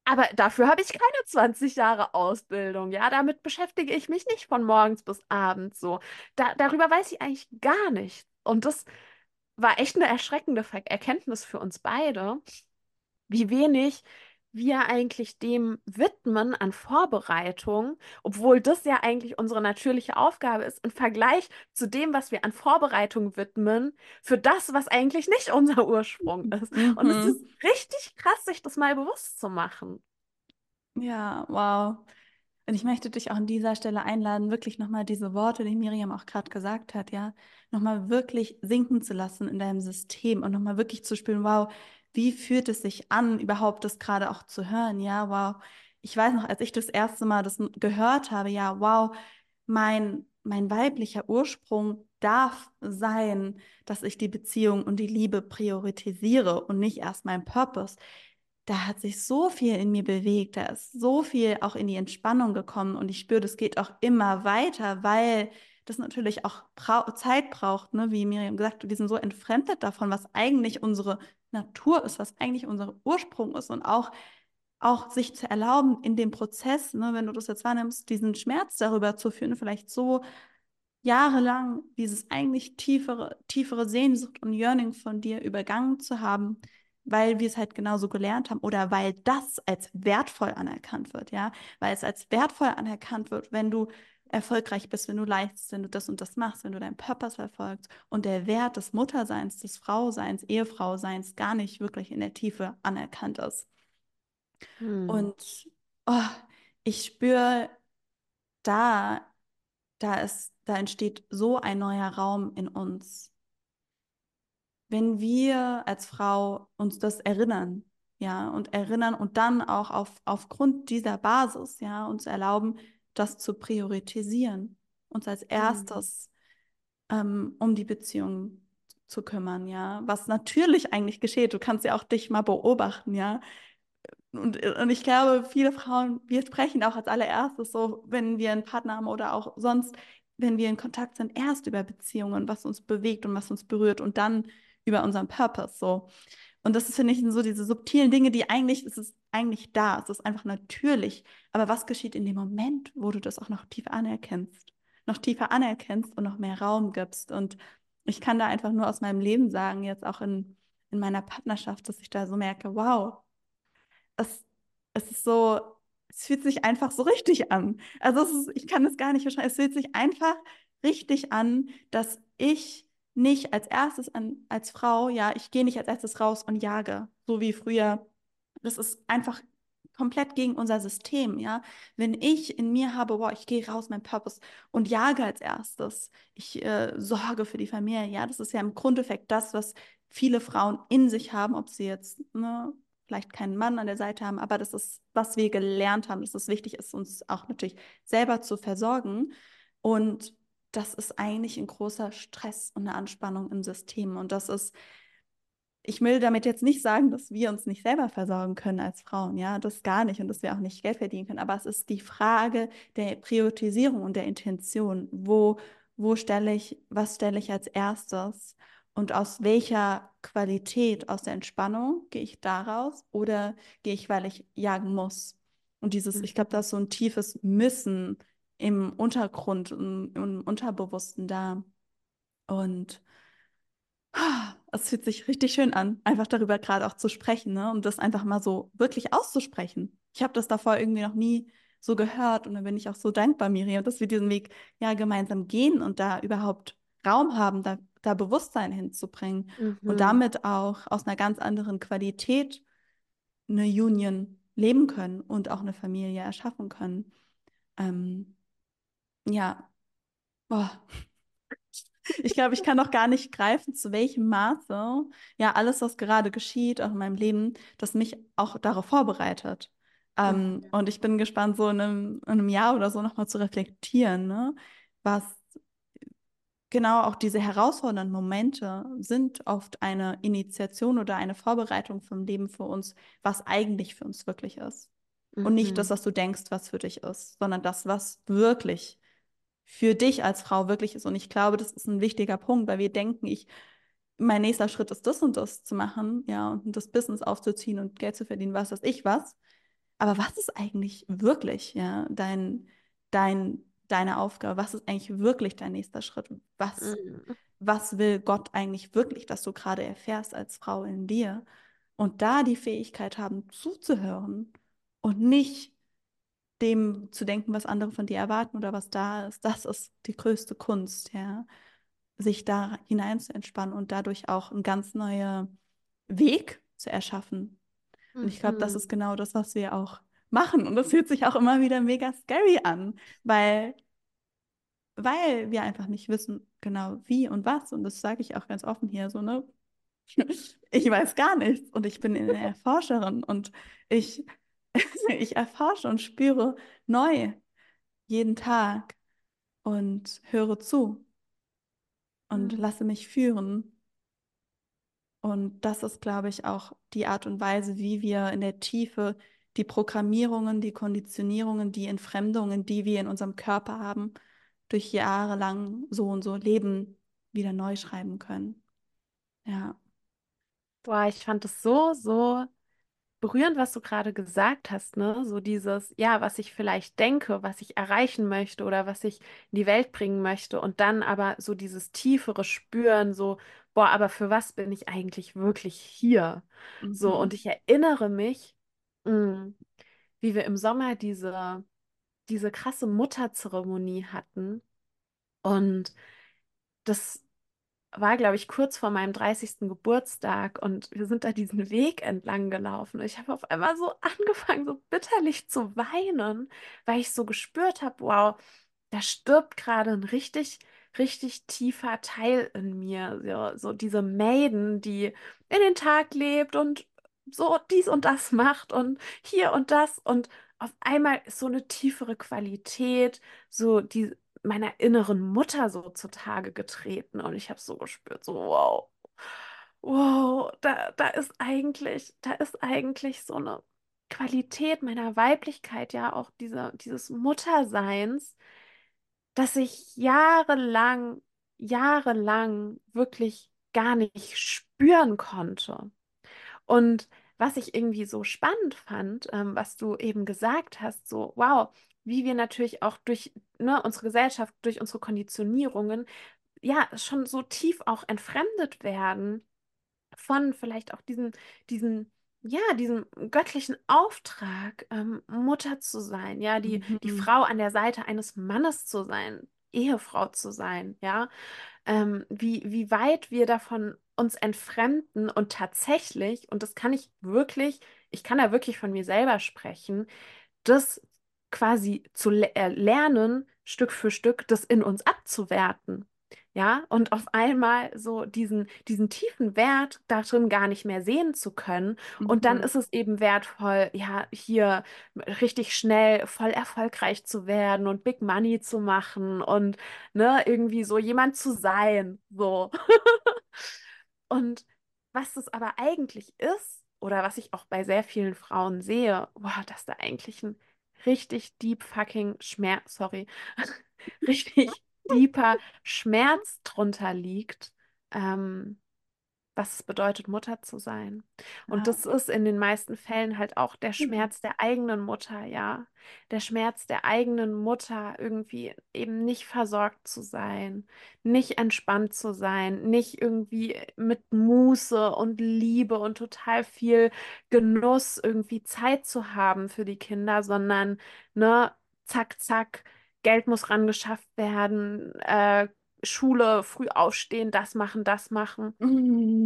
aber dafür habe ich keine 20 Jahre Ausbildung, ja, damit beschäftige ich mich nicht von morgens bis abends so. Da, darüber weiß ich eigentlich gar nicht. Und das war echt eine erschreckende Erkenntnis für uns beide, wie wenig wir eigentlich dem widmen an Vorbereitung, obwohl das ja eigentlich unsere natürliche Aufgabe ist, im Vergleich zu dem, was wir an Vorbereitung widmen, für das, was eigentlich nicht unser Ursprung ist. Und es ist Mhm. richtig krass, sich das mal bewusst zu machen. Ja, wow. Und ich möchte dich auch an dieser Stelle einladen, wirklich nochmal diese Worte, die Miriam auch gerade gesagt hat, ja, nochmal wirklich sinken zu lassen in deinem System und nochmal wirklich zu spüren, wow, wie fühlt es sich an, überhaupt das gerade auch zu hören? Ja, wow. Ich weiß noch, als ich das erste Mal das gehört habe, ja, wow, mein, mein weiblicher Ursprung darf sein, dass ich die Beziehung und die Liebe priorisiere und nicht erst mein Purpose. Da hat sich so viel in mir bewegt, da ist so viel auch in die Entspannung gekommen und ich spüre, das geht auch immer weiter, weil das natürlich auch Zeit braucht, ne? wie Miriam gesagt wir sind so entfremdet davon, was eigentlich unsere Natur ist, was eigentlich unser Ursprung ist und auch auch sich zu erlauben, in dem Prozess, ne, wenn du das jetzt wahrnimmst, diesen Schmerz darüber zu führen, vielleicht so jahrelang dieses eigentlich tiefere, tiefere Sehnsucht und Yearning von dir übergangen zu haben, weil wir es halt genauso gelernt haben oder weil das als wertvoll anerkannt wird, ja, weil es als wertvoll anerkannt wird, wenn du erfolgreich bist, wenn du leistest, wenn du das und das machst, wenn du deinen Purpose verfolgst und der Wert des Mutterseins, des Frauseins, Ehefrauseins gar nicht wirklich in der Tiefe anerkannt ist. Hm. Und oh, ich spüre da, da ist, da entsteht so ein neuer Raum in uns. Wenn wir als Frau uns das erinnern, ja, und erinnern und dann auch auf, aufgrund dieser Basis, ja, uns erlauben, das zu priorisieren, uns als hm. erstes mhm. ähm, um die Beziehung zu kümmern, ja, was natürlich eigentlich geschieht. Du kannst ja auch dich mal beobachten, ja. Und, und ich glaube, viele Frauen, wir sprechen auch als allererstes so, wenn wir einen Partner haben oder auch sonst, wenn wir in Kontakt sind, erst über Beziehungen, was uns bewegt und was uns berührt und dann über unseren Purpose so. Und das ist, finde ich, so diese subtilen Dinge, die eigentlich, es ist eigentlich da, es ist einfach natürlich. Aber was geschieht in dem Moment, wo du das auch noch tiefer anerkennst? Noch tiefer anerkennst und noch mehr Raum gibst. Und ich kann da einfach nur aus meinem Leben sagen, jetzt auch in, in meiner Partnerschaft, dass ich da so merke, wow, es, es ist so, es fühlt sich einfach so richtig an. Also ist, ich kann es gar nicht beschreiben. Es fühlt sich einfach richtig an, dass ich nicht als erstes an, als Frau, ja, ich gehe nicht als erstes raus und jage, so wie früher. Das ist einfach komplett gegen unser System, ja. Wenn ich in mir habe, boah, ich gehe raus, mein Purpose und jage als erstes, ich äh, sorge für die Familie, ja, das ist ja im Grundeffekt das, was viele Frauen in sich haben, ob sie jetzt ne, vielleicht keinen Mann an der Seite haben, aber das ist, was wir gelernt haben, dass es wichtig ist, uns auch natürlich selber zu versorgen. Und das ist eigentlich ein großer Stress und eine Anspannung im System. Und das ist, ich will damit jetzt nicht sagen, dass wir uns nicht selber versorgen können als Frauen, ja, das gar nicht und dass wir auch nicht Geld verdienen können. Aber es ist die Frage der Priorisierung und der Intention. Wo, wo stelle ich, was stelle ich als erstes? Und aus welcher Qualität, aus der Entspannung gehe ich daraus oder gehe ich, weil ich jagen muss? Und dieses, ich glaube, da ist so ein tiefes Müssen im Untergrund, im, im Unterbewussten da. Und es fühlt sich richtig schön an, einfach darüber gerade auch zu sprechen, ne? Und das einfach mal so wirklich auszusprechen. Ich habe das davor irgendwie noch nie so gehört und da bin ich auch so dankbar, Miriam, dass wir diesen Weg ja gemeinsam gehen und da überhaupt Raum haben, da da Bewusstsein hinzubringen mhm. und damit auch aus einer ganz anderen Qualität eine Union leben können und auch eine Familie erschaffen können. Ähm, ja, boah. Ich glaube, ich kann noch gar nicht greifen, zu welchem Maße, ja, alles, was gerade geschieht, auch in meinem Leben, das mich auch darauf vorbereitet. Ähm, mhm. Und ich bin gespannt, so in einem, in einem Jahr oder so nochmal zu reflektieren, ne? was genau auch diese herausfordernden Momente sind oft eine Initiation oder eine Vorbereitung vom Leben für uns, was eigentlich für uns wirklich ist. Mhm. Und nicht das, mhm. was du denkst, was für dich ist, sondern das, was wirklich für dich als Frau wirklich ist. Und ich glaube, das ist ein wichtiger Punkt, weil wir denken, ich, mein nächster Schritt ist das und das zu machen, ja, und das Business aufzuziehen und Geld zu verdienen, was weiß ich was. Aber was ist eigentlich wirklich, ja, dein, dein deine Aufgabe? Was ist eigentlich wirklich dein nächster Schritt? Was, mhm. was will Gott eigentlich wirklich, dass du gerade erfährst als Frau in dir? Und da die Fähigkeit haben, zuzuhören und nicht dem zu denken, was andere von dir erwarten oder was da ist, das ist die größte Kunst, ja. Sich da hinein zu entspannen und dadurch auch einen ganz neuen Weg zu erschaffen. Und ich glaube, das mhm. ist genau das, was wir auch machen. Und das fühlt sich auch immer wieder mega scary an, weil, weil wir einfach nicht wissen genau wie und was. Und das sage ich auch ganz offen hier so, ne? ich weiß gar nichts und ich bin eine Erforscherin und ich, ich erforsche und spüre neu jeden Tag und höre zu und Mhm. lasse mich führen. Und das ist, glaube ich, auch die Art und Weise, wie wir in der Tiefe die Programmierungen, die Konditionierungen, die Entfremdungen, die wir in unserem Körper haben, durch jahrelang so und so Leben wieder neu schreiben können. Ja. Boah, ich fand es so, so berührend, was du gerade gesagt hast, ne? So dieses, ja, was ich vielleicht denke, was ich erreichen möchte oder was ich in die Welt bringen möchte und dann aber so dieses tiefere Spüren, so, boah, aber für was bin ich eigentlich wirklich hier? So, und Mhm. ich erinnere mich, mh, wie wir im Sommer diese, diese krasse Mutterzeremonie hatten und das war, glaube ich, kurz vor meinem 30. Geburtstag und wir sind da diesen Weg entlang gelaufen. Und ich habe auf einmal so angefangen, so bitterlich zu weinen, weil ich so gespürt habe, wow, da stirbt gerade ein richtig, richtig tiefer Teil in mir. So, so diese Maiden, die in den Tag lebt und so dies und das macht und hier und das. Und auf einmal ist so eine tiefere Qualität, so die meiner inneren Mutter so zutage getreten. Und ich habe so gespürt, so wow. Wow, da, da ist eigentlich, da ist eigentlich so eine Qualität meiner Weiblichkeit, ja auch diese, dieses Mutterseins, dass ich jahrelang, jahrelang wirklich gar nicht spüren konnte. Und was ich irgendwie so spannend fand, ähm, was du eben gesagt hast, so wow, wie wir natürlich auch durch ne, unsere Gesellschaft, durch unsere Konditionierungen, ja, schon so tief auch entfremdet werden von vielleicht auch diesen, diesen, ja, diesem göttlichen Auftrag, ähm, Mutter zu sein, ja, die, die Mhm. Frau an der Seite eines Mannes zu sein, Ehefrau zu sein, ja, ähm, wie, wie weit wir davon uns entfremden und tatsächlich, und das kann ich wirklich, ich kann da wirklich von mir selber sprechen, das quasi zu äh, lernen, Stück für Stück, das in uns abzuwerten. Ja, und auf einmal so diesen, diesen tiefen Wert darin gar nicht mehr sehen zu können. Und dann Mhm. ist es eben wertvoll, ja, hier richtig schnell voll erfolgreich zu werden und Big Money zu machen und ne, irgendwie so jemand zu sein. So. Und was das aber eigentlich ist, oder was ich auch bei sehr vielen Frauen sehe, boah, dass da eigentlich ein richtig deep fucking Schmerz, sorry, richtig deeper Schmerz drunter liegt, ähm, was es bedeutet, Mutter zu sein. Und Ja. das ist in den meisten Fällen halt auch der Schmerz der eigenen Mutter, ja. Der Schmerz der eigenen Mutter, irgendwie eben nicht versorgt zu sein, nicht entspannt zu sein, nicht irgendwie mit Muße und Liebe und total viel Genuss irgendwie Zeit zu haben für die Kinder, sondern, ne, zack, zack, Geld muss rangeschafft werden, äh, Schule, früh aufstehen, das machen, das machen.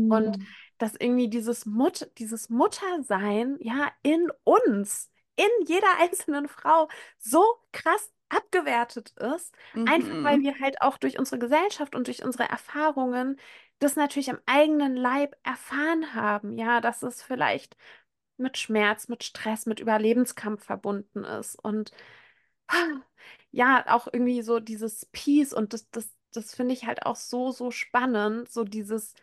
Und Mhm. dass irgendwie dieses Mut, dieses Muttersein, ja, in uns, in jeder einzelnen Frau so krass abgewertet ist, einfach weil Mhm. wir halt auch durch unsere Gesellschaft und durch unsere Erfahrungen das natürlich am eigenen Leib erfahren haben, ja, dass es vielleicht mit Schmerz, mit Stress, mit Überlebenskampf verbunden ist und ja, auch irgendwie so dieses Peace und das, das, das finde ich halt auch so, so spannend, so dieses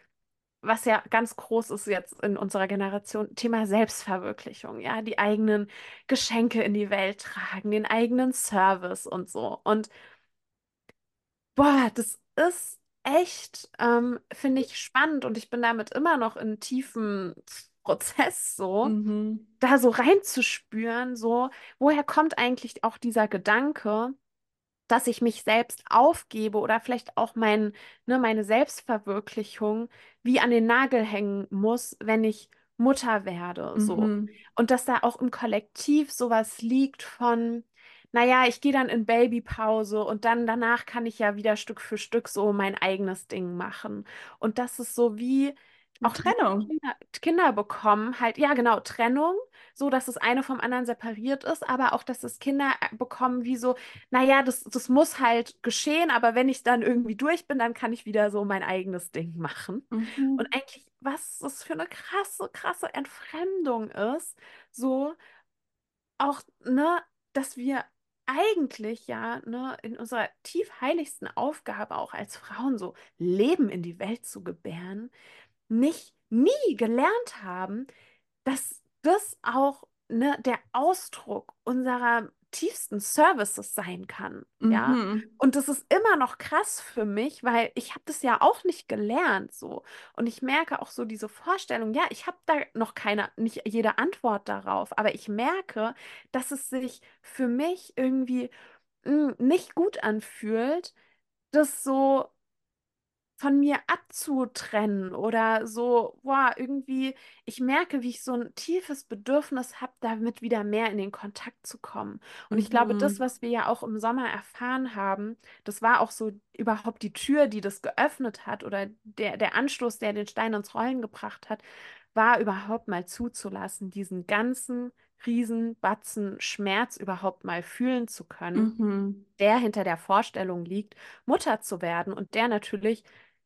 was ja ganz groß ist jetzt in unserer Generation, Thema Selbstverwirklichung, ja, die eigenen Geschenke in die Welt tragen, den eigenen Service und so. Und boah, das ist echt, ähm, finde ich spannend und ich bin damit immer noch in tiefem Prozess so, Mhm. da so reinzuspüren, so, woher kommt eigentlich auch dieser Gedanke? Dass ich mich selbst aufgebe oder vielleicht auch mein, ne, meine Selbstverwirklichung wie an den Nagel hängen muss, wenn ich Mutter werde, so. Mhm. Und dass da auch im Kollektiv sowas liegt von, naja, ich gehe dann in Babypause und dann danach kann ich ja wieder Stück für Stück so mein eigenes Ding machen. Und das ist so wie auch Trennung. Kinder, Kinder bekommen, halt, ja, genau, Trennung, so dass das eine vom anderen separiert ist, aber auch, dass das Kinder äh, bekommen, wie so, naja, das, das muss halt geschehen, aber wenn ich dann irgendwie durch bin, dann kann ich wieder so mein eigenes Ding machen. Und Mhm. eigentlich was das für eine krasse, krasse Entfremdung ist. So auch, ne, dass wir eigentlich ja ne, in unserer tief heiligsten Aufgabe auch als Frauen so Leben in die Welt zu gebären, nicht nie gelernt haben, dass das auch ne, der Ausdruck unserer tiefsten Services sein kann. Ja. Mhm. Und das ist immer noch krass für mich, weil ich habe das ja auch nicht gelernt so. Und ich merke auch so diese Vorstellung, ja, ich habe da noch keine, nicht jede Antwort darauf, aber ich merke, dass es sich für mich irgendwie mh, nicht gut anfühlt, das so von mir abzutrennen oder so, boah, irgendwie, ich merke, wie ich so ein tiefes Bedürfnis habe, damit wieder mehr in den Kontakt zu kommen. Und ich glaube, das, Mhm. was wir ja auch im Sommer erfahren haben, das war auch so überhaupt die Tür, die das geöffnet hat oder der, der Anstoß, der den Stein ins Rollen gebracht hat, war überhaupt mal zuzulassen, diesen ganzen Riesenbatzen Schmerz überhaupt mal fühlen zu können, Mhm. der hinter der Vorstellung liegt, Mutter zu werden und der natürlich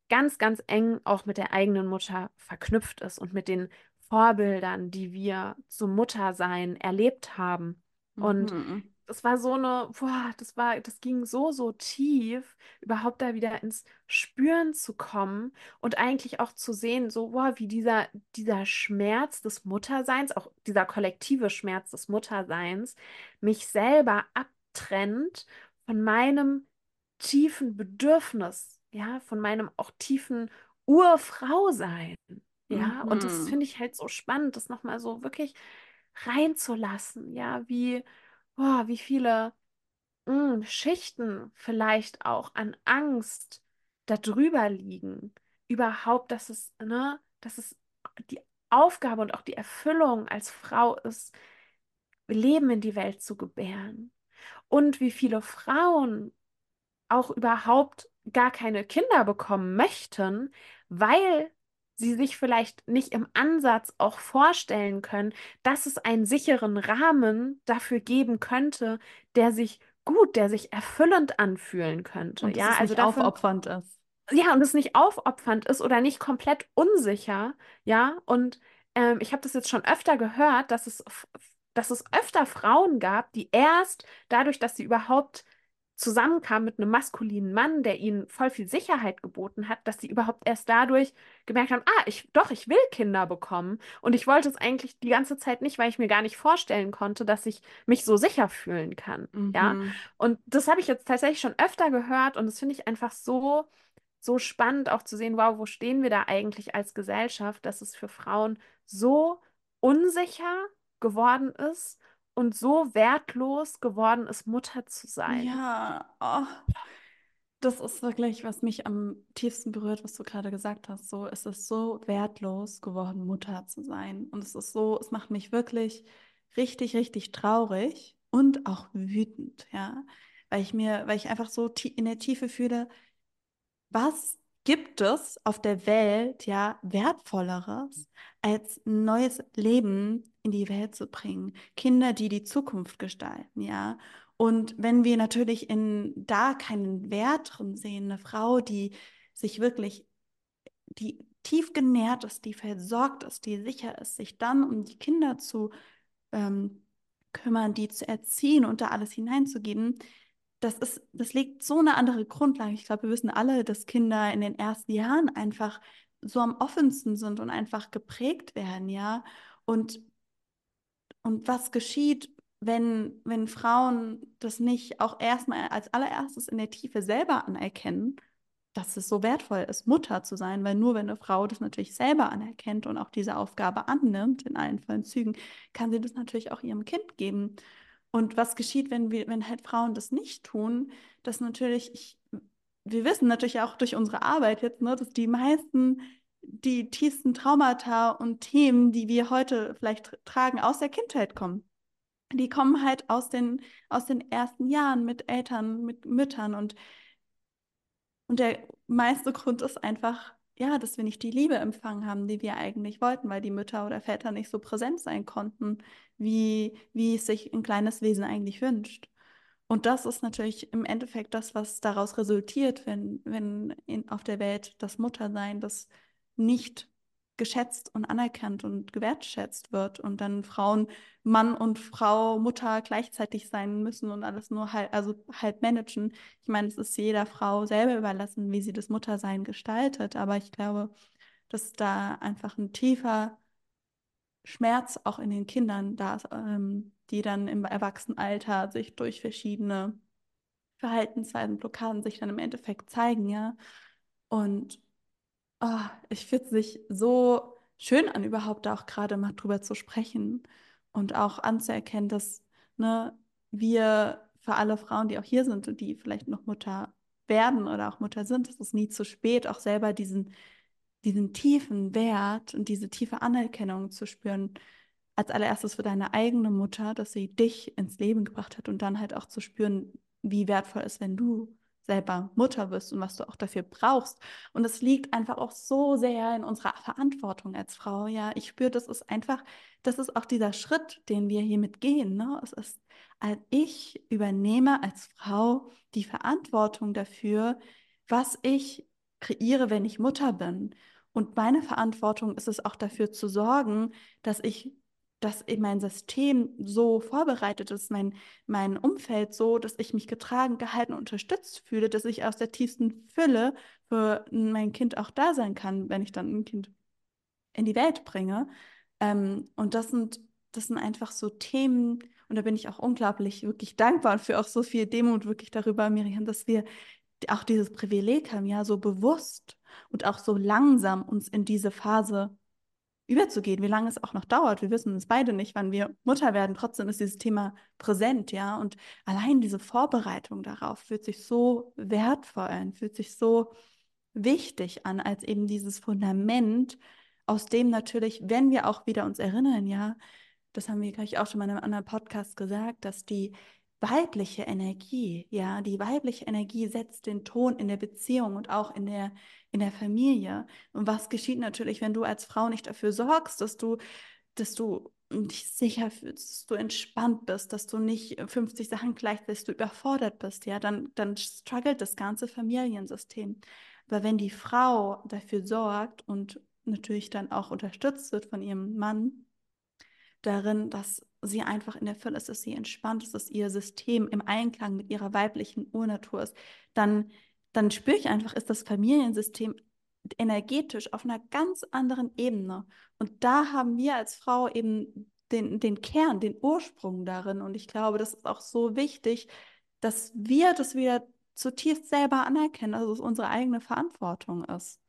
ganz, ganz eng auch mit der eigenen Mutter verknüpft ist und mit den Vorbildern, die wir zum Muttersein erlebt haben. Und Mhm. das war so eine, boah, das war, das ging so, so tief, überhaupt da wieder ins Spüren zu kommen und eigentlich auch zu sehen, so, boah, wie dieser, dieser Schmerz des Mutterseins, auch dieser kollektive Schmerz des Mutterseins, mich selber abtrennt von meinem tiefen Bedürfnis, ja, von meinem auch tiefen Urfrausein. Ja, und das Mhm. finde ich halt so spannend, das nochmal so wirklich reinzulassen, ja, wie, boah, wie viele mm, Schichten vielleicht auch an Angst da drüber liegen. Überhaupt, dass es, ne, dass es die Aufgabe und auch die Erfüllung als Frau ist, Leben in die Welt zu gebären. Und wie viele Frauen auch überhaupt gar keine Kinder bekommen möchten, weil sie sich vielleicht nicht im Ansatz auch vorstellen können, dass es einen sicheren Rahmen dafür geben könnte, der sich gut, der sich erfüllend anfühlen könnte. Und Ja, es also nicht davon, aufopfernd ist. ja, und es nicht aufopfernd ist oder nicht komplett unsicher, ja, und ähm, ich habe das jetzt schon öfter gehört, dass es, dass es öfter Frauen gab, die erst dadurch, dass sie überhaupt zusammenkamen mit einem maskulinen Mann, der ihnen voll viel Sicherheit geboten hat, dass sie überhaupt erst dadurch gemerkt haben, ah, ich, doch, ich will Kinder bekommen. Und ich wollte es eigentlich die ganze Zeit nicht, weil ich mir gar nicht vorstellen konnte, dass ich mich so sicher fühlen kann, ja. Mhm. Und das habe ich jetzt tatsächlich schon öfter gehört und das finde ich einfach so so spannend auch zu sehen, wow, wo stehen wir da eigentlich als Gesellschaft, dass es für Frauen so unsicher geworden ist und so wertlos geworden ist, Mutter zu sein. Ja, oh, das ist wirklich, was mich am tiefsten berührt, was du gerade gesagt hast. So, es ist so wertlos geworden, Mutter zu sein. Und es ist so, es macht mich wirklich richtig, richtig traurig und auch wütend, ja. Weil ich mir, weil ich einfach so in der Tiefe fühle, was gibt es auf der Welt ja wertvolleres, als ein neues Leben in die Welt zu bringen? Kinder, die die Zukunft gestalten, ja. Und wenn wir natürlich in da keinen Wert drin sehen, eine Frau, die sich wirklich, die tief genährt ist, die versorgt ist, die sicher ist, sich dann um die Kinder zu ähm, kümmern, die zu erziehen und da alles hineinzugeben, das ist, das legt so eine andere Grundlage. Ich glaube, wir wissen alle, dass Kinder in den ersten Jahren einfach so am offensten sind und einfach geprägt werden, ja. Und, und was geschieht, wenn, wenn Frauen das nicht auch erstmal als allererstes in der Tiefe selber anerkennen, dass es so wertvoll ist, Mutter zu sein, weil nur wenn eine Frau das natürlich selber anerkennt und auch diese Aufgabe annimmt, in allen vollen Zügen, kann sie das natürlich auch ihrem Kind geben. Und was geschieht, wenn wir, wenn halt Frauen das nicht tun, dass natürlich, ich, wir wissen natürlich auch durch unsere Arbeit jetzt, ne, dass die meisten, die tiefsten Traumata und Themen, die wir heute vielleicht tragen, aus der Kindheit kommen. Die kommen halt aus den, aus den ersten Jahren mit Eltern, mit Müttern und und der meiste Grund ist einfach, ja, dass wir nicht die Liebe empfangen haben, die wir eigentlich wollten, weil die Mütter oder Väter nicht so präsent sein konnten, wie, wie es sich ein kleines Wesen eigentlich wünscht. Und das ist natürlich im Endeffekt das, was daraus resultiert, wenn, wenn in, auf der Welt das Muttersein, das nicht geschätzt und anerkannt und gewertschätzt wird und dann Frauen Mann und Frau, Mutter gleichzeitig sein müssen und alles nur halt, also halt managen. Ich meine, es ist jeder Frau selber überlassen, wie sie das Muttersein gestaltet, aber ich glaube, dass da einfach ein tiefer Schmerz auch in den Kindern da ist, ähm, die dann im Erwachsenenalter sich durch verschiedene Verhaltensweisen, Blockaden sich dann im Endeffekt zeigen, ja. Und oh, ich finde es sich so schön an, überhaupt auch gerade mal drüber zu sprechen und auch anzuerkennen, dass ne, wir für alle Frauen, die auch hier sind und die vielleicht noch Mutter werden oder auch Mutter sind, es ist nie zu spät, auch selber diesen, diesen tiefen Wert und diese tiefe Anerkennung zu spüren, als allererstes für deine eigene Mutter, dass sie dich ins Leben gebracht hat und dann halt auch zu spüren, wie wertvoll ist, wenn du selber Mutter bist und was du auch dafür brauchst. Und es liegt einfach auch so sehr in unserer Verantwortung als Frau. Ja, ich spüre, das ist einfach, das ist auch dieser Schritt, den wir hiermit gehen. Ne? Es ist, als ich übernehme als Frau die Verantwortung dafür, was ich kreiere, wenn ich Mutter bin. Und meine Verantwortung ist es auch dafür zu sorgen, dass ich dass mein System so vorbereitet ist, mein, mein Umfeld so, dass ich mich getragen, gehalten unterstützt fühle, dass ich aus der tiefsten Fülle für mein Kind auch da sein kann, wenn ich dann ein Kind in die Welt bringe. Ähm, und das sind, das sind einfach so Themen, und da bin ich auch unglaublich wirklich dankbar für auch so viel Demut wirklich darüber, Miriam, dass wir auch dieses Privileg haben, ja, so bewusst und auch so langsam uns in diese Phase überzugehen, wie lange es auch noch dauert. Wir wissen es beide nicht, wann wir Mutter werden. Trotzdem ist dieses Thema präsent, ja. Und allein diese Vorbereitung darauf fühlt sich so wertvoll an, fühlt sich so wichtig an, als eben dieses Fundament, aus dem natürlich, wenn wir auch wieder uns erinnern, ja, das haben wir, glaube ich, auch schon mal in einem anderen Podcast gesagt, dass die weibliche Energie, ja, die weibliche Energie setzt den Ton in der Beziehung und auch in der, in der Familie. Und was geschieht natürlich, wenn du als Frau nicht dafür sorgst, dass du, dass du dich sicher fühlst, dass du entspannt bist, dass du nicht 50 Sachen gleichzeitig du überfordert bist, ja, dann, dann struggelt das ganze Familiensystem. Aber wenn die Frau dafür sorgt und natürlich dann auch unterstützt wird von ihrem Mann, darin, dass sie einfach in der Fülle ist, dass sie entspannt ist, dass ihr System im Einklang mit ihrer weiblichen Urnatur ist, dann, dann spüre ich einfach, ist das Familiensystem energetisch auf einer ganz anderen Ebene. Und da haben wir als Frau eben den, den Kern, den Ursprung darin. Und ich glaube, das ist auch so wichtig, dass wir das wieder zutiefst selber anerkennen, dass es unsere eigene Verantwortung ist.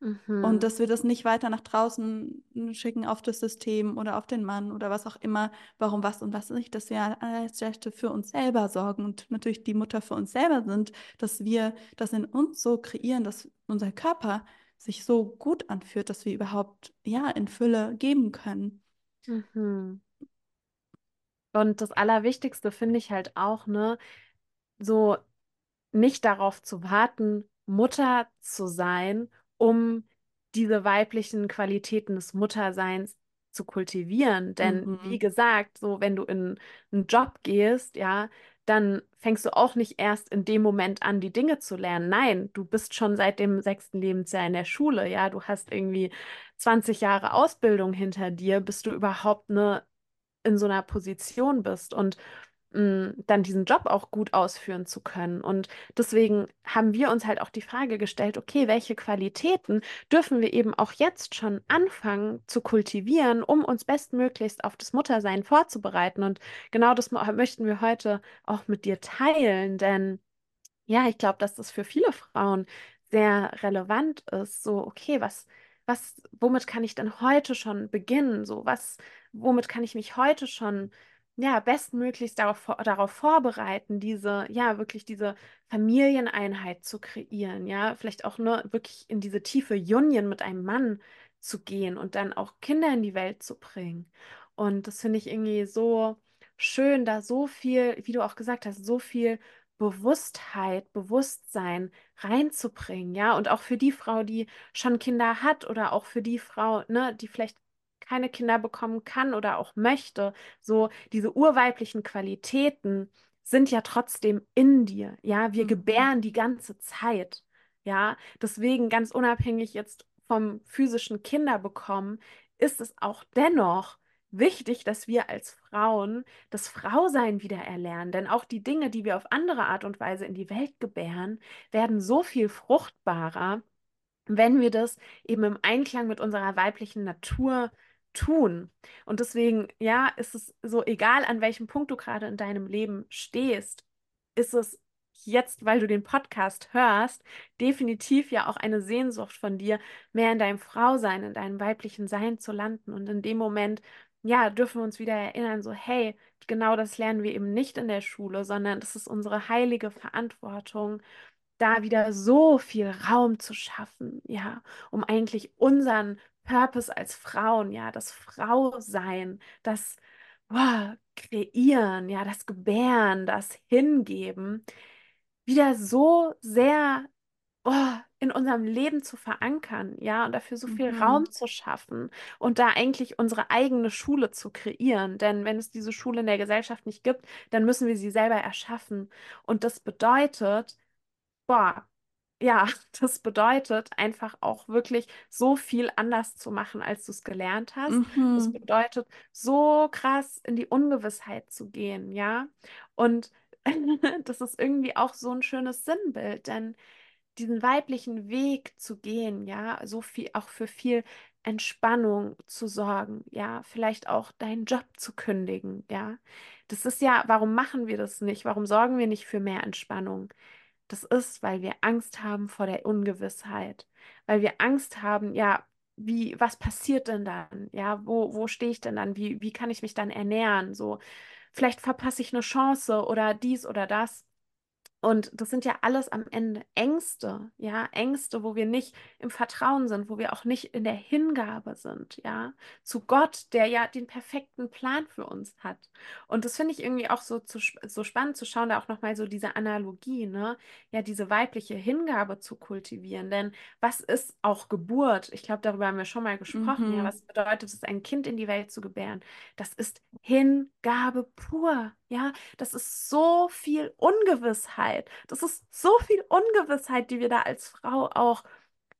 Mhm. Und dass wir das nicht weiter nach draußen schicken auf das System oder auf den Mann oder was auch immer, warum was und was nicht, dass wir als Rechte für uns selber sorgen und natürlich die Mutter für uns selber sind, dass wir das in uns so kreieren, dass unser Körper sich so gut anfühlt, dass wir überhaupt ja in Fülle geben können. Mhm. Und das Allerwichtigste finde ich halt auch, ne, so nicht darauf zu warten, Mutter zu sein um diese weiblichen Qualitäten des Mutterseins zu kultivieren. Denn mhm. wie gesagt, so wenn du in einen Job gehst, ja, dann fängst du auch nicht erst in dem Moment an, die Dinge zu lernen. Nein, du bist schon seit dem sechsten Lebensjahr in der Schule, ja, du hast irgendwie 20 Jahre Ausbildung hinter dir, bis du überhaupt ne, in so einer Position bist. Und dann diesen Job auch gut ausführen zu können. Und deswegen haben wir uns halt auch die Frage gestellt, okay, welche Qualitäten dürfen wir eben auch jetzt schon anfangen zu kultivieren, um uns bestmöglichst auf das Muttersein vorzubereiten. Und genau das möchten wir heute auch mit dir teilen, denn ja, ich glaube, dass das für viele Frauen sehr relevant ist. So, okay, was, was, womit kann ich denn heute schon beginnen? So, was, womit kann ich mich heute schon ja, bestmöglichst darauf, darauf vorbereiten, diese, ja, wirklich diese Familieneinheit zu kreieren, ja, vielleicht auch nur wirklich in diese tiefe Union mit einem Mann zu gehen und dann auch Kinder in die Welt zu bringen. Und das finde ich irgendwie so schön, da so viel, wie du auch gesagt hast, so viel Bewusstheit, Bewusstsein reinzubringen, ja, und auch für die Frau, die schon Kinder hat oder auch für die Frau, ne, die vielleicht keine Kinder bekommen kann oder auch möchte, so diese urweiblichen Qualitäten sind ja trotzdem in dir. Ja, wir mhm. gebären die ganze Zeit. Ja, deswegen ganz unabhängig jetzt vom physischen Kinderbekommen, ist es auch dennoch wichtig, dass wir als Frauen das Frausein wieder erlernen. Denn auch die Dinge, die wir auf andere Art und Weise in die Welt gebären, werden so viel fruchtbarer, wenn wir das eben im Einklang mit unserer weiblichen Natur tun. Und deswegen, ja, ist es so egal, an welchem Punkt du gerade in deinem Leben stehst, ist es jetzt, weil du den Podcast hörst, definitiv ja auch eine Sehnsucht von dir, mehr in deinem Frausein, in deinem weiblichen Sein zu landen. Und in dem Moment, ja, dürfen wir uns wieder erinnern, so, hey, genau das lernen wir eben nicht in der Schule, sondern das ist unsere heilige Verantwortung, da wieder so viel Raum zu schaffen, ja, um eigentlich unseren Purpose als Frauen, ja, das Frausein, das oh, Kreieren, ja, das Gebären, das Hingeben, wieder so sehr oh, in unserem Leben zu verankern, ja, und dafür so viel Mhm. Raum zu schaffen und da eigentlich unsere eigene Schule zu kreieren. Denn wenn es diese Schule in der Gesellschaft nicht gibt, dann müssen wir sie selber erschaffen. Und das bedeutet, boah, ja, das bedeutet einfach auch wirklich so viel anders zu machen, als du es gelernt hast. Das Mhm. bedeutet, so krass in die Ungewissheit zu gehen, ja. Und das ist irgendwie auch so ein schönes Sinnbild, denn diesen weiblichen Weg zu gehen, ja, so viel auch für viel Entspannung zu sorgen, ja, vielleicht auch deinen Job zu kündigen, ja. Das ist ja, warum machen wir das nicht? Warum sorgen wir nicht für mehr Entspannung? Das ist, weil wir Angst haben vor der Ungewissheit, weil wir Angst haben, ja, wie, was passiert denn dann? Ja, wo, wo stehe ich denn dann? Wie, wie kann ich mich dann ernähren? So, vielleicht verpasse ich eine Chance oder dies oder das. Und das sind ja alles am Ende Ängste, ja, Ängste, wo wir nicht im Vertrauen sind, wo wir auch nicht in der Hingabe sind, ja, zu Gott, der ja den perfekten Plan für uns hat. Und das finde ich irgendwie auch so, zu, so spannend zu schauen, da auch nochmal so diese Analogie, ne, ja, diese weibliche Hingabe zu kultivieren. Denn was ist auch Geburt? Ich glaube, darüber haben wir schon mal gesprochen, ja, Mhm. was bedeutet es, ein Kind in die Welt zu gebären? Das ist Hingabe pur, ja, das ist so viel Ungewissheit. Das ist so viel Ungewissheit, die wir da als Frau auch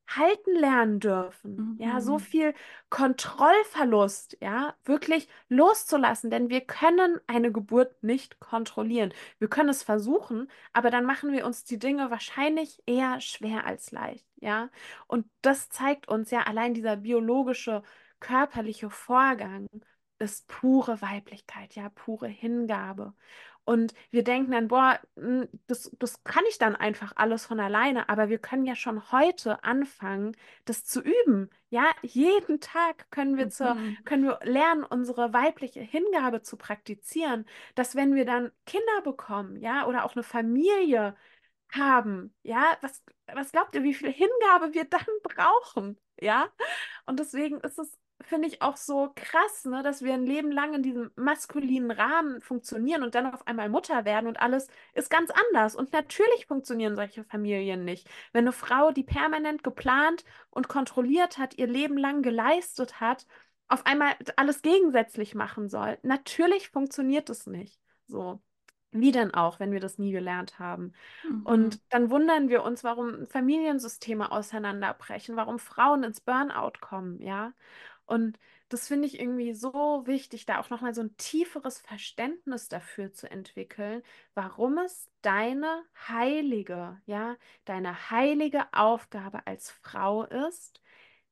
halten lernen dürfen. Ja, so Mhm. viel Kontrollverlust, ja, wirklich loszulassen, denn wir können eine Geburt nicht kontrollieren. Wir können es versuchen, aber dann machen wir uns die Dinge wahrscheinlich eher schwer als leicht, ja. Und das zeigt uns ja allein dieser biologische, körperliche Vorgang ist pure Weiblichkeit, ja, pure Hingabe. Und wir denken dann, boah, das, das kann ich dann einfach alles von alleine, aber wir können ja schon heute anfangen, das zu üben. Ja, jeden Tag können wir zur, Mhm. können wir lernen, unsere weibliche Hingabe zu praktizieren, dass wenn wir dann Kinder bekommen, ja, oder auch eine Familie haben, ja, was, was glaubt ihr, wie viel Hingabe wir dann brauchen? Ja, und deswegen ist es finde ich auch so krass, ne, dass wir ein Leben lang in diesem maskulinen Rahmen funktionieren und dann auf einmal Mutter werden und alles ist ganz anders. Und natürlich funktionieren solche Familien nicht. Wenn eine Frau, die permanent geplant und kontrolliert hat, ihr Leben lang geleistet hat, auf einmal alles gegensätzlich machen soll, natürlich funktioniert es nicht. So. Wie denn auch, wenn wir das nie gelernt haben? Mhm. Und dann wundern wir uns, warum Familiensysteme auseinanderbrechen, warum Frauen ins Burnout kommen, ja? Und das finde ich irgendwie so wichtig, da auch nochmal so ein tieferes Verständnis dafür zu entwickeln, warum es deine heilige, ja, deine heilige Aufgabe als Frau ist,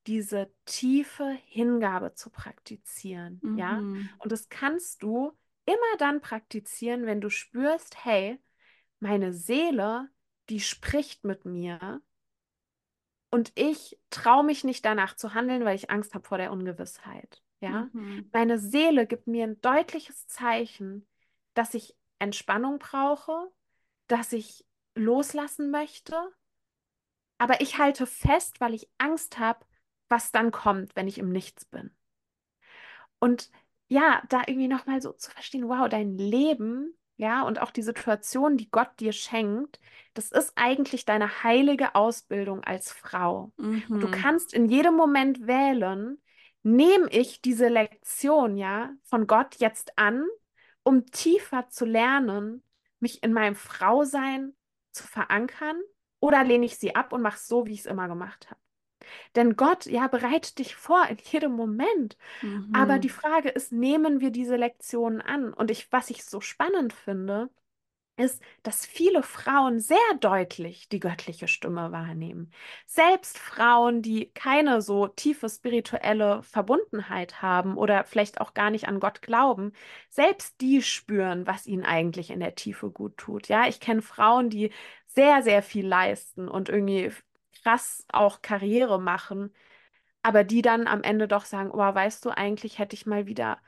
diese tiefe Hingabe zu praktizieren, ja? Mhm. Und das kannst du immer dann praktizieren, wenn du spürst, hey, meine Seele, die spricht mit mir und ich traue mich nicht danach zu handeln, weil ich Angst habe vor der Ungewissheit. Ja, Mhm. meine Seele gibt mir ein deutliches Zeichen, dass ich Entspannung brauche, dass ich loslassen möchte, aber ich halte fest, weil ich Angst habe, was dann kommt, wenn ich im Nichts bin. Und ja, da irgendwie nochmal so zu verstehen, wow, dein Leben, ja, und auch die Situation, die Gott dir schenkt, das ist eigentlich deine heilige Ausbildung als Frau. Und du Mhm. kannst in jedem Moment wählen, nehme ich diese Lektion, ja, von Gott jetzt an, um tiefer zu lernen, mich in meinem Frausein zu verankern, oder lehne ich sie ab und mache es so, wie ich es immer gemacht habe. Denn Gott, ja, bereitet dich vor in jedem Moment. Mhm. Aber die Frage ist, nehmen wir diese Lektionen an? Und ich, was ich so spannend finde, ist, dass viele Frauen sehr deutlich die göttliche Stimme wahrnehmen. Selbst Frauen, die keine so tiefe spirituelle Verbundenheit haben oder vielleicht auch gar nicht an Gott glauben, selbst die spüren, was ihnen eigentlich in der Tiefe gut tut. Ja, ich kenne Frauen, die sehr, sehr viel leisten und irgendwie krass auch Karriere machen, aber die dann am Ende doch sagen, oh, weißt du, eigentlich hätte ich mal wieder,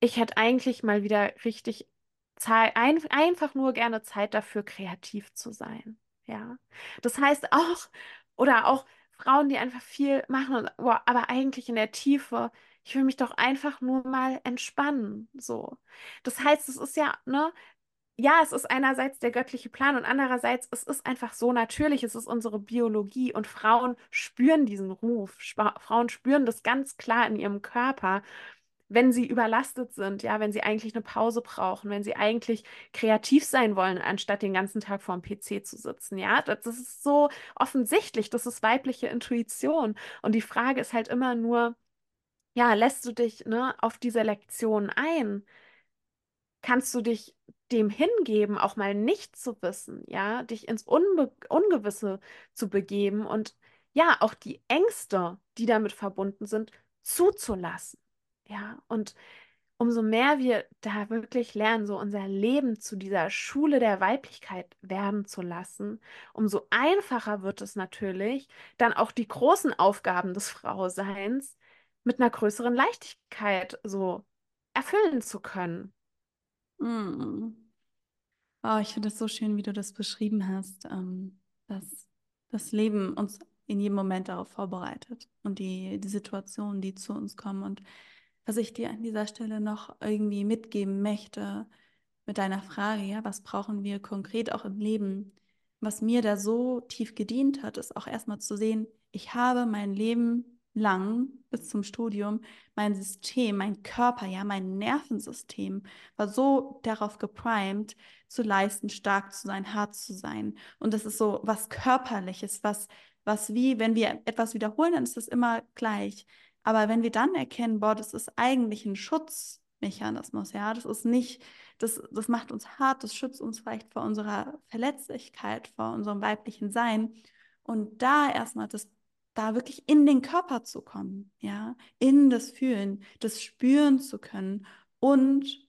ich hätte eigentlich mal wieder richtig Zeit, ein, einfach nur gerne Zeit dafür, kreativ zu sein. Ja. Das heißt auch, oder auch Frauen, die einfach viel machen, und, oh, aber eigentlich in der Tiefe, ich will mich doch einfach nur mal entspannen. So. Das heißt, es ist ja, ne, ja, es ist einerseits der göttliche Plan und andererseits, es ist einfach so natürlich, es ist unsere Biologie und Frauen spüren diesen Ruf. Spa Frauen spüren das ganz klar in ihrem Körper, wenn sie überlastet sind, ja, wenn sie eigentlich eine Pause brauchen, wenn sie eigentlich kreativ sein wollen, anstatt den ganzen Tag vor dem PC zu sitzen, ja. Das, das ist so offensichtlich, das ist weibliche Intuition. Und die Frage ist halt immer nur, ja, lässt du dich, ne, auf diese Lektion ein? Kannst du dich dem hingeben, auch mal nicht zu wissen, ja, dich ins Unbe Ungewisse zu begeben und ja, auch die Ängste, die damit verbunden sind, zuzulassen. Ja, und umso mehr wir da wirklich lernen, so unser Leben zu dieser Schule der Weiblichkeit werden zu lassen, umso einfacher wird es natürlich, dann auch die großen Aufgaben des Frauseins mit einer größeren Leichtigkeit so erfüllen zu können. Oh, ich finde es so schön, wie du das beschrieben hast, ähm, dass das Leben uns in jedem Moment darauf vorbereitet und die, die Situationen, die zu uns kommen. Und was ich dir an dieser Stelle noch irgendwie mitgeben möchte mit deiner Frage, ja, was brauchen wir konkret auch im Leben? Was mir da so tief gedient hat, ist auch erstmal zu sehen, ich habe mein Leben lang bis zum Studium mein System, mein Körper, ja, mein Nervensystem war so darauf geprimed, zu leisten, stark zu sein, hart zu sein. Und das ist so was Körperliches, was, was wie, wenn wir etwas wiederholen, dann ist das immer gleich. Aber wenn wir dann erkennen, boah, das ist eigentlich ein Schutzmechanismus, ja, das ist nicht, das, das macht uns hart, das schützt uns vielleicht vor unserer Verletzlichkeit, vor unserem weiblichen Sein. Und da erstmal das da wirklich in den Körper zu kommen, ja, in das Fühlen, das Spüren zu können und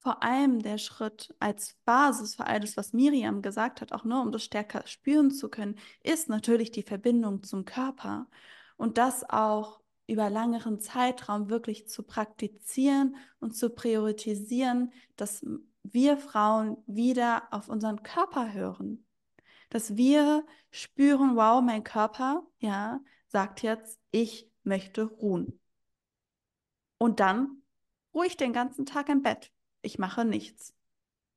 vor allem der Schritt als Basis für alles, was Miriam gesagt hat, auch nur um das stärker spüren zu können, ist natürlich die Verbindung zum Körper und das auch über längeren Zeitraum wirklich zu praktizieren und zu priorisieren, dass wir Frauen wieder auf unseren Körper hören, dass wir spüren, wow, mein Körper, ja, sagt jetzt, ich möchte ruhen. Und dann ruhe ich den ganzen Tag im Bett. Ich mache nichts.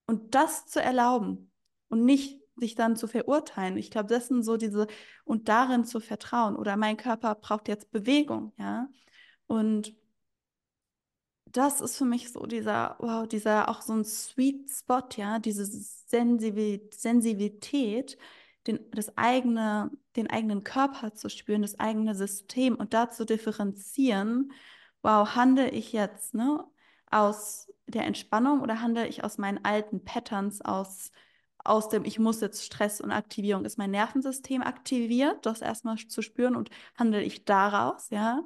Und das zu erlauben und nicht sich dann zu verurteilen. Ich glaube, das sind so diese, und darin zu vertrauen. Oder mein Körper braucht jetzt Bewegung, ja. Und das ist für mich so dieser, wow, dieser auch so ein Sweet Spot, ja, diese Sensibilität, den, das eigene, den eigenen Körper zu spüren, das eigene System und da zu differenzieren, wow, handle ich jetzt ne, aus der Entspannung oder handle ich aus meinen alten Patterns, aus, aus dem, ich muss jetzt Stress und Aktivierung, ist mein Nervensystem aktiviert, das erstmal zu spüren und handle ich daraus, ja,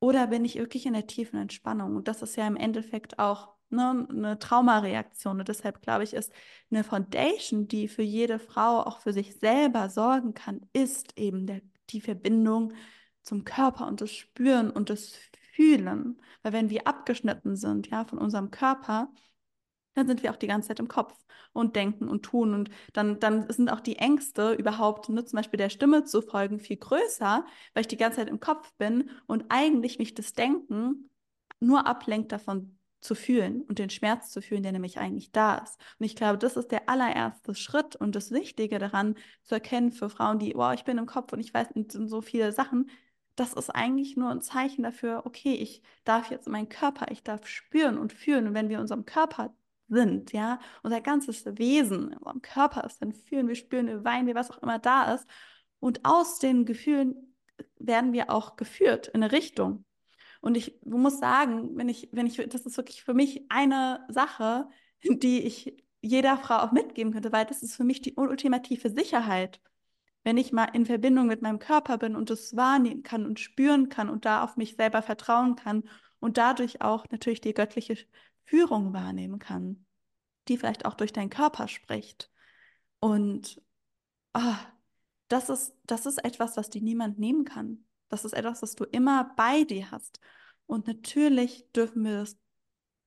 oder bin ich wirklich in der tiefen Entspannung? Und das ist ja im Endeffekt auch ne, eine Traumareaktion. Und deshalb glaube ich, ist eine Foundation, die für jede Frau auch für sich selber sorgen kann, ist eben der, die Verbindung zum Körper und das Spüren und das Fühlen. Weil wenn wir abgeschnitten sind, ja, von unserem Körper, dann sind wir auch die ganze Zeit im Kopf und denken und tun. Und dann, dann sind auch die Ängste überhaupt, ne, zum Beispiel der Stimme zu folgen, viel größer, weil ich die ganze Zeit im Kopf bin und eigentlich mich das Denken nur ablenkt davon zu fühlen und den Schmerz zu fühlen, der nämlich eigentlich da ist. Und ich glaube, das ist der allererste Schritt und das Wichtige daran zu erkennen für Frauen, die, wow, ich bin im Kopf und ich weiß so viele Sachen, das ist eigentlich nur ein Zeichen dafür, okay, ich darf jetzt meinen Körper, ich darf spüren und fühlen. Und wenn wir unserem Körper sind, ja, unser ganzes Wesen unserem Körper ist, dann fühlen wir, spüren wir, weinen wir, was auch immer da ist. Und aus den Gefühlen werden wir auch geführt in eine Richtung. Und ich muss sagen, wenn ich, wenn ich, das ist wirklich für mich eine Sache, die ich jeder Frau auch mitgeben könnte, weil das ist für mich die ultimative Sicherheit. Wenn ich mal in Verbindung mit meinem Körper bin und das wahrnehmen kann und spüren kann und da auf mich selber vertrauen kann und dadurch auch natürlich die göttliche Führung wahrnehmen kann, die vielleicht auch durch deinen Körper spricht. Und oh, das ist, das ist etwas, was dir niemand nehmen kann. Das ist etwas, was du immer bei dir hast. Und natürlich dürfen wir das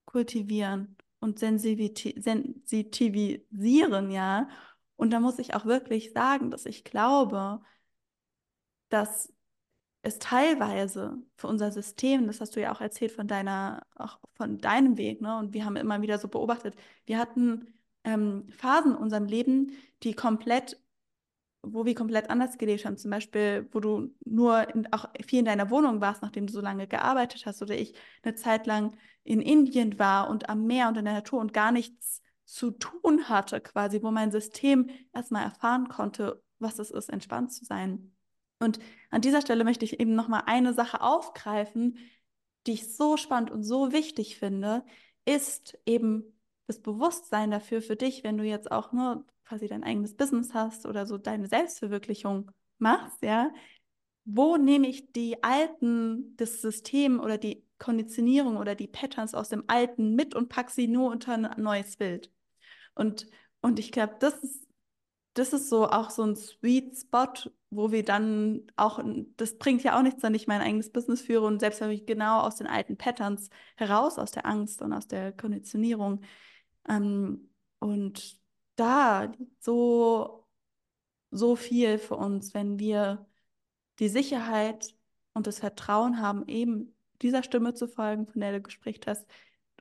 kultivieren und sensitivisieren, ja. Und da muss ich auch wirklich sagen, dass ich glaube, dass es teilweise für unser System, das hast du ja auch erzählt von deiner, auch von deinem Weg, ne? Und wir haben immer wieder so beobachtet, wir hatten ähm, Phasen in unserem Leben, die komplett wo wir komplett anders gelebt haben. Zum Beispiel, wo du nur in, auch viel in deiner Wohnung warst, nachdem du so lange gearbeitet hast, oder ich eine Zeit lang in Indien war und am Meer und in der Natur und gar nichts zu tun hatte, quasi, wo mein System erstmal erfahren konnte, was es ist, entspannt zu sein. Und an dieser Stelle möchte ich eben nochmal eine Sache aufgreifen, die ich so spannend und so wichtig finde, ist eben das Bewusstsein dafür für dich, wenn du jetzt auch nur quasi dein eigenes Business hast oder so deine Selbstverwirklichung machst, ja, wo nehme ich die alten, das System oder die Konditionierung oder die Patterns aus dem Alten mit und packe sie nur unter ein neues Bild. Und, und ich glaube, das ist, das ist so auch so ein Sweet Spot, wo wir dann auch, das bringt ja auch nichts, wenn ich mein eigenes Business führe und selbst wenn ich genau aus den alten Patterns heraus, aus der Angst und aus der Konditionierung. Ähm, und da so, so viel für uns, wenn wir die Sicherheit und das Vertrauen haben, eben dieser Stimme zu folgen, von der du gesprochen hast,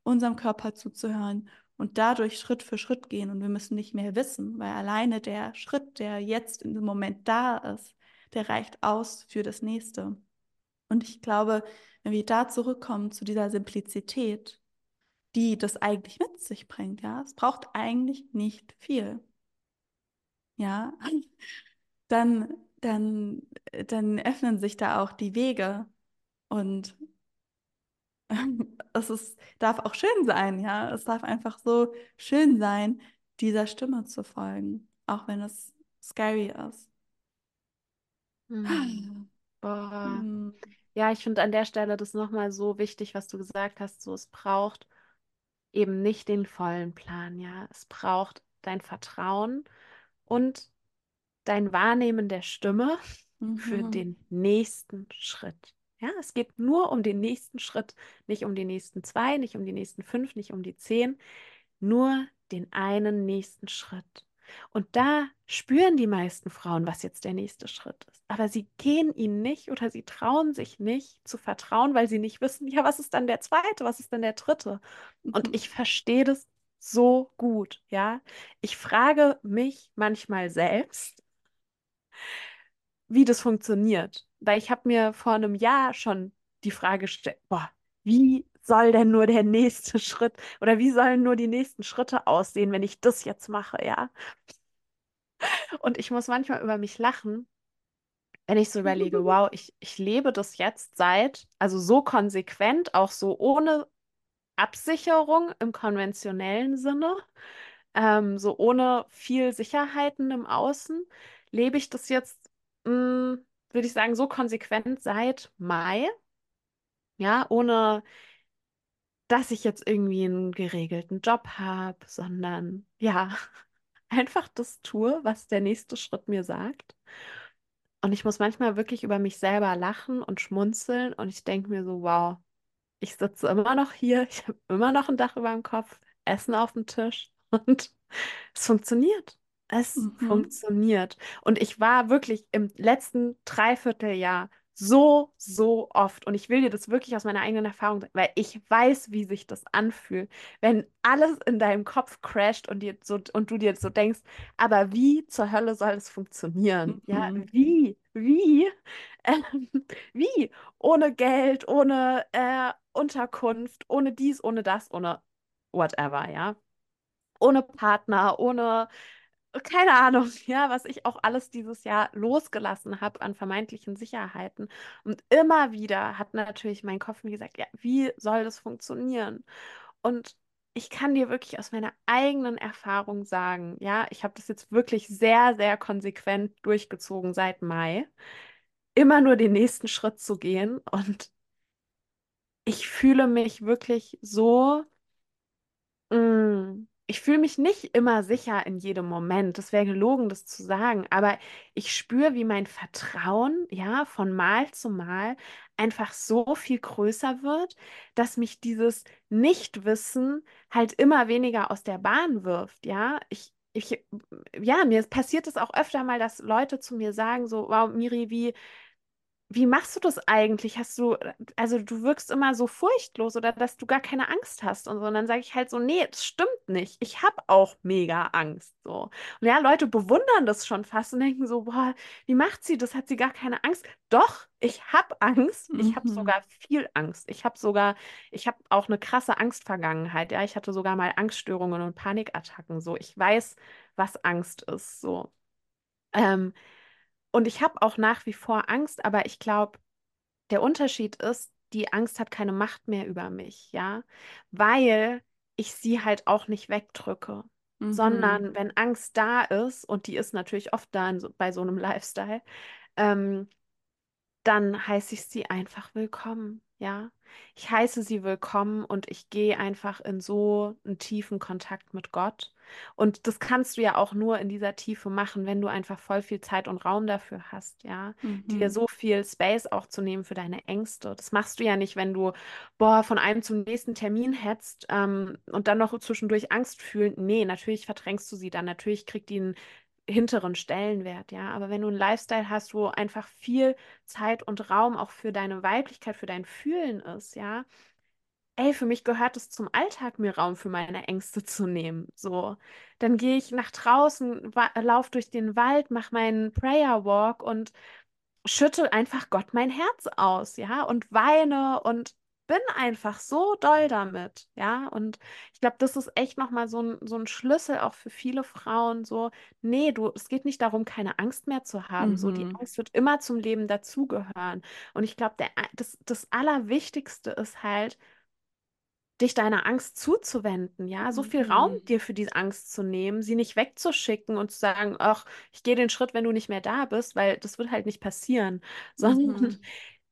unserem Körper zuzuhören und dadurch Schritt für Schritt gehen. Und wir müssen nicht mehr wissen, weil alleine der Schritt, der jetzt in dem Moment da ist, der reicht aus für das nächste. Und ich glaube, wenn wir da zurückkommen zu dieser Simplizität, die das eigentlich mit sich bringt, ja. Es braucht eigentlich nicht viel. Ja, dann, dann, dann öffnen sich da auch die Wege und es ist, darf auch schön sein, ja. Es darf einfach so schön sein, dieser Stimme zu folgen, auch wenn es scary ist. Hm. Boah. Hm. Ja, ich finde an der Stelle das nochmal so wichtig, was du gesagt hast. So, es braucht eben nicht den vollen Plan, ja. Es braucht dein Vertrauen und dein Wahrnehmen der Stimme mhm. für den nächsten Schritt. Ja, es geht nur um den nächsten Schritt, nicht um die nächsten zwei, nicht um die nächsten fünf, nicht um die zehn, nur den einen nächsten Schritt. Und da spüren die meisten Frauen, was jetzt der nächste Schritt ist. Aber sie gehen ihnen nicht oder sie trauen sich nicht zu vertrauen, weil sie nicht wissen, ja, was ist dann der zweite, was ist dann der dritte? Und mhm. ich verstehe das so gut, ja. Ich frage mich manchmal selbst, wie das funktioniert. Weil ich habe mir vor einem Jahr schon die Frage gestellt, boah, wie soll denn nur der nächste Schritt oder wie sollen nur die nächsten Schritte aussehen, wenn ich das jetzt mache, ja? Und ich muss manchmal über mich lachen, wenn ich so überlege, wow, ich, ich lebe das jetzt seit, also so konsequent, auch so ohne Absicherung im konventionellen Sinne, ähm, so ohne viel Sicherheiten im Außen, lebe ich das jetzt, würde ich sagen, so konsequent seit Mai. Ja, ohne dass ich jetzt irgendwie einen geregelten Job habe, sondern ja, einfach das tue, was der nächste Schritt mir sagt. Und ich muss manchmal wirklich über mich selber lachen und schmunzeln und ich denke mir so, wow, ich sitze immer noch hier, ich habe immer noch ein Dach über dem Kopf, Essen auf dem Tisch und es funktioniert. Es mhm. funktioniert. Und ich war wirklich im letzten Dreivierteljahr so, so oft. Und ich will dir das wirklich aus meiner eigenen Erfahrung sagen, weil ich weiß, wie sich das anfühlt, wenn alles in deinem Kopf crasht und, dir so, und du dir so denkst, aber wie zur Hölle soll es funktionieren? Mhm. Ja, wie? Wie? Ähm, wie? Ohne Geld, ohne äh, Unterkunft, ohne dies, ohne das, ohne whatever, ja? Ohne Partner, ohne keine Ahnung, ja, was ich auch alles dieses Jahr losgelassen habe an vermeintlichen Sicherheiten. Und immer wieder hat natürlich mein Kopf mir gesagt, ja, wie soll das funktionieren? Und ich kann dir wirklich aus meiner eigenen Erfahrung sagen, ja, ich habe das jetzt wirklich sehr, sehr konsequent durchgezogen seit Mai, immer nur den nächsten Schritt zu gehen. Und ich fühle mich wirklich so Mm, Ich fühle mich nicht immer sicher in jedem Moment. Das wäre gelogen, das zu sagen. Aber ich spüre, wie mein Vertrauen, ja, von Mal zu Mal einfach so viel größer wird, dass mich dieses Nichtwissen halt immer weniger aus der Bahn wirft, ja. Ich, ich, ja, mir passiert es auch öfter mal, dass Leute zu mir sagen, so, wow, Miri, wie wie machst du das eigentlich? Hast du, also du wirkst immer so furchtlos oder dass du gar keine Angst hast und so. Und dann sage ich halt so, nee, das stimmt nicht. Ich habe auch mega Angst. So. Und ja, Leute bewundern das schon fast und denken so, boah, wie macht sie das? Hat sie gar keine Angst? Doch, ich habe Angst. Ich habe Mhm. sogar viel Angst. Ich habe sogar, ich habe auch eine krasse Angstvergangenheit. Ja, ich hatte sogar mal Angststörungen und Panikattacken. So, ich weiß, was Angst ist. So. Ähm, und ich habe auch nach wie vor Angst, aber ich glaube, der Unterschied ist, die Angst hat keine Macht mehr über mich, ja, weil ich sie halt auch nicht wegdrücke, Mhm. sondern wenn Angst da ist, und die ist natürlich oft da in bei so einem Lifestyle, ähm, dann heiße ich sie einfach willkommen, ja. Ich heiße sie willkommen und ich gehe einfach in so einen tiefen Kontakt mit Gott. Und das kannst du ja auch nur in dieser Tiefe machen, wenn du einfach voll viel Zeit und Raum dafür hast, ja. Dir Mhm. so viel Space auch zu nehmen für deine Ängste. Das machst du ja nicht, wenn du, boah, von einem zum nächsten Termin hetzt, ähm, und dann noch zwischendurch Angst fühlen. Nee, natürlich verdrängst du sie dann. Natürlich kriegt die einen hinteren Stellenwert, ja. Aber wenn du einen Lifestyle hast, wo einfach viel Zeit und Raum auch für deine Weiblichkeit, für dein Fühlen ist, ja. Ey, für mich gehört es zum Alltag, mir Raum für meine Ängste zu nehmen. So, dann gehe ich nach draußen, wa- lauf durch den Wald, mache meinen Prayer Walk und schüttel einfach Gott mein Herz aus, ja, und weine und bin einfach so doll damit, ja. Und ich glaube, das ist echt nochmal so ein, so ein Schlüssel auch für viele Frauen, so, nee, du, es geht nicht darum, keine Angst mehr zu haben. So, die Mhm. Angst wird immer zum Leben dazugehören. Und ich glaube, das, das Allerwichtigste ist halt, dich deiner Angst zuzuwenden, ja, so viel Raum Mhm. dir für diese Angst zu nehmen, sie nicht wegzuschicken und zu sagen, ach, ich gehe den Schritt, wenn du nicht mehr da bist, weil das wird halt nicht passieren, sondern Mhm.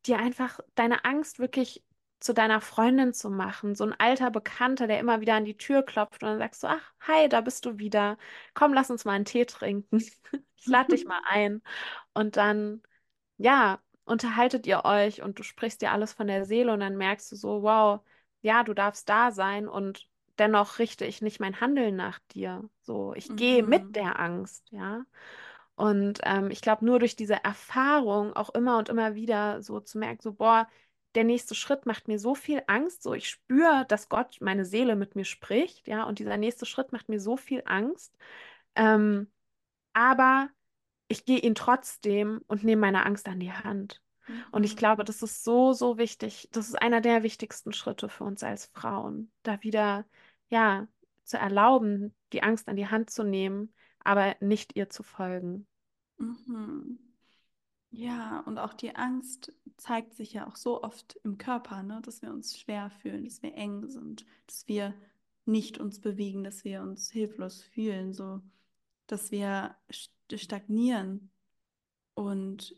dir einfach deine Angst wirklich zu deiner Freundin zu machen, so ein alter Bekannter, der immer wieder an die Tür klopft und dann sagst du, ach, hi, da bist du wieder. Komm, lass uns mal einen Tee trinken. Ich lade dich mal ein. Und dann ja, unterhaltet ihr euch und du sprichst dir alles von der Seele und dann merkst du so, wow, ja, du darfst da sein und dennoch richte ich nicht mein Handeln nach dir. So, ich gehe mit Mhm. der Angst, ja. Und ähm, ich glaube, nur durch diese Erfahrung auch immer und immer wieder so zu merken, so, boah, der nächste Schritt macht mir so viel Angst, so ich spüre, dass Gott, meine Seele mit mir spricht, ja, und dieser nächste Schritt macht mir so viel Angst. Ähm, aber ich gehe ihn trotzdem und nehme meine Angst an die Hand. Und ich glaube, das ist so, so wichtig. Das ist einer der wichtigsten Schritte für uns als Frauen, da wieder, ja, zu erlauben, die Angst an die Hand zu nehmen, aber nicht ihr zu folgen. Mhm. Ja, und auch die Angst zeigt sich ja auch so oft im Körper, ne? Dass wir uns schwer fühlen, dass wir eng sind, dass wir nicht uns bewegen, dass wir uns hilflos fühlen, so dass wir st- stagnieren. Und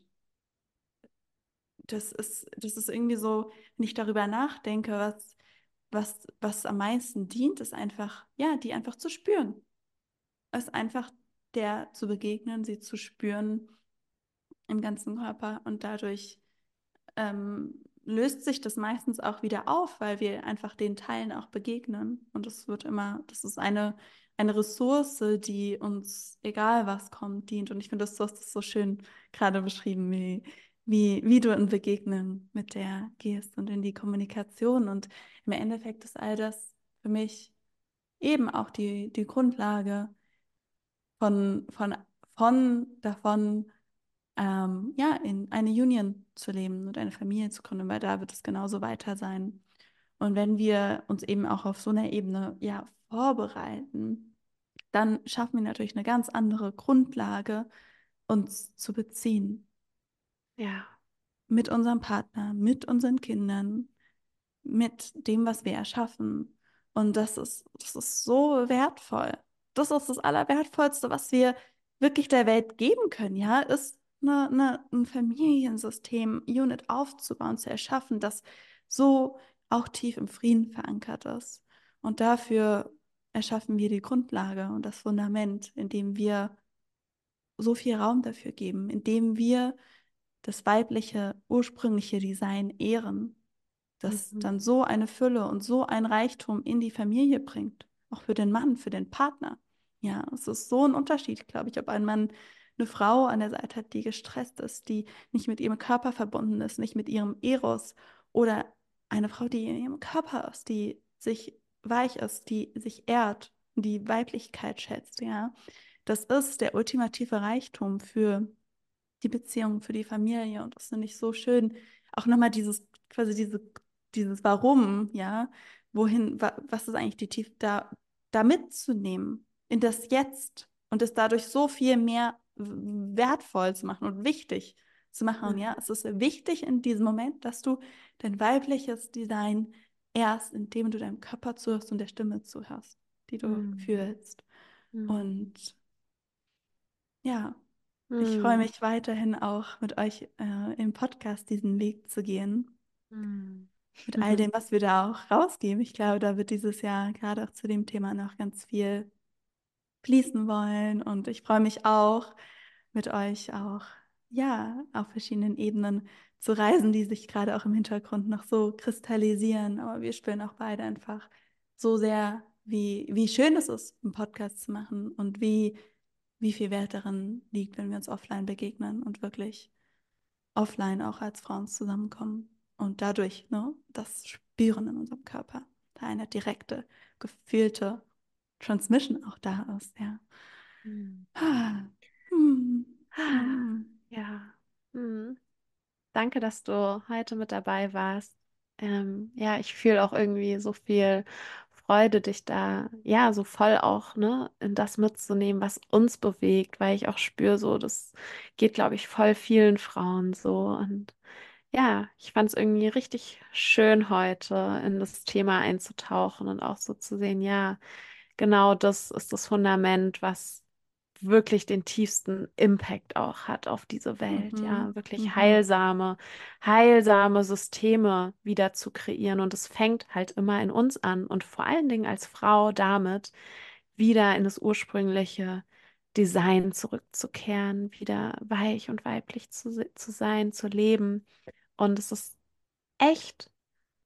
das ist, das ist irgendwie so, wenn ich darüber nachdenke, was, was, was am meisten dient, ist einfach, ja, die einfach zu spüren. Es einfach der zu begegnen, sie zu spüren im ganzen Körper und dadurch ähm, löst sich das meistens auch wieder auf, weil wir einfach den Teilen auch begegnen. Und es wird immer, das ist eine, eine Ressource, die uns, egal was kommt, dient. Und ich finde, du hast das so schön gerade beschrieben, wie, wie, wie du in Begegnen mit der gehst und in die Kommunikation. Und im Endeffekt ist all das für mich eben auch die, die Grundlage von, von, von davon, ähm, ja, in eine Union zu leben und eine Familie zu gründen, weil da wird es genauso weiter sein. Und wenn wir uns eben auch auf so einer Ebene, ja, vorbereiten, dann schaffen wir natürlich eine ganz andere Grundlage, uns zu beziehen. Ja. Mit unserem Partner, mit unseren Kindern, mit dem, was wir erschaffen. Und das ist, das ist so wertvoll. Das ist das Allerwertvollste, was wir wirklich der Welt geben können, ja, ist eine, eine, ein Familiensystem, Unit aufzubauen, zu erschaffen, das so auch tief im Frieden verankert ist. Und dafür erschaffen wir die Grundlage und das Fundament, indem wir so viel Raum dafür geben, indem wir das weibliche, ursprüngliche Design ehren, das mhm. dann so eine Fülle und so ein Reichtum in die Familie bringt, auch für den Mann, für den Partner. Ja, es ist so ein Unterschied, glaube ich, ob ein Mann eine Frau an der Seite hat, die gestresst ist, die nicht mit ihrem Körper verbunden ist, nicht mit ihrem Eros oder eine Frau, die in ihrem Körper ist, die sich weich ist, die sich ehrt, die Weiblichkeit schätzt, ja. Das ist der ultimative Reichtum für die Beziehung, für die Familie. Und das finde ich so schön. Auch nochmal dieses, quasi diese, dieses Warum, ja, wohin, wa, was ist eigentlich die Tiefe, da, da mitzunehmen in das Jetzt und es dadurch so viel mehr wertvoll zu machen und wichtig zu machen. Mhm. Ja, es ist wichtig in diesem Moment, dass du dein weibliches Design erst, indem du deinem Körper zuhörst und der Stimme zuhörst, die du mhm. fühlst. Mhm. Und ja. Ich freue mich weiterhin auch mit euch äh, im Podcast diesen Weg zu gehen. Mhm. Mit all dem, was wir da auch rausgeben. Ich glaube, da wird dieses Jahr gerade auch zu dem Thema noch ganz viel fließen wollen. Und ich freue mich auch, mit euch auch, ja, auf verschiedenen Ebenen zu reisen, die sich gerade auch im Hintergrund noch so kristallisieren. Aber wir spüren auch beide einfach so sehr, wie, wie schön es ist, einen Podcast zu machen und wie, wie viel Wert darin liegt, wenn wir uns offline begegnen und wirklich offline auch als Frauen zusammenkommen und dadurch ne, das spüren in unserem Körper. Da eine direkte, gefühlte Transmission auch da ist, ja. Hm. Hm. Ja. Hm. Danke, dass du heute mit dabei warst. Ähm, ja, ich fühle auch irgendwie so viel Freude, dich da, ja, so voll auch, ne, in das mitzunehmen, was uns bewegt, weil ich auch spüre, so, das geht, glaube ich, voll vielen Frauen so. Und ja, ich fand es irgendwie richtig schön heute in das Thema einzutauchen und auch so zu sehen, ja, genau das ist das Fundament, was wirklich den tiefsten Impact auch hat auf diese Welt, mhm. ja, wirklich mhm. heilsame, heilsame Systeme wieder zu kreieren. Und es fängt halt immer in uns an und vor allen Dingen als Frau damit wieder in das ursprüngliche Design zurückzukehren, wieder weich und weiblich zu, zu sein, zu leben. Und es ist echt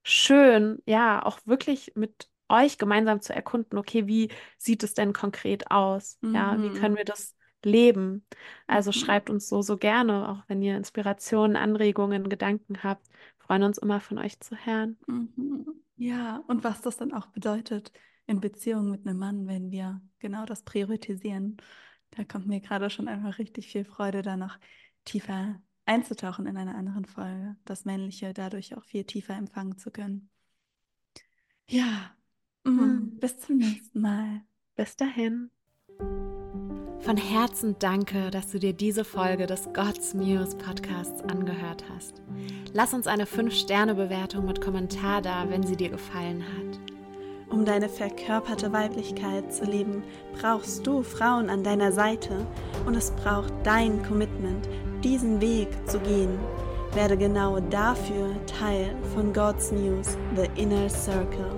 schön, ja, auch wirklich mit euch gemeinsam zu erkunden, okay, wie sieht es denn konkret aus? Mhm. Ja, wie können mhm. wir das leben? Also mhm. schreibt uns so, so gerne, auch wenn ihr Inspirationen, Anregungen, Gedanken habt. Wir freuen uns immer von euch zu hören. Mhm. Ja, und was das dann auch bedeutet in Beziehung mit einem Mann, wenn wir genau das priorisieren. Da kommt mir gerade schon einfach richtig viel Freude, da noch tiefer einzutauchen in einer anderen Folge, das Männliche dadurch auch viel tiefer empfangen zu können. Ja, Mhm. Bis zum nächsten Mal. Bis dahin. Von Herzen danke, dass du dir diese Folge des God's Muse Podcasts angehört hast. Lass uns eine 5-Sterne-Bewertung mit Kommentar da, wenn sie dir gefallen hat. Um deine verkörperte Weiblichkeit zu leben, brauchst du Frauen an deiner Seite und es braucht dein Commitment, diesen Weg zu gehen. Werde genau dafür Teil von God's News, The Inner Circle.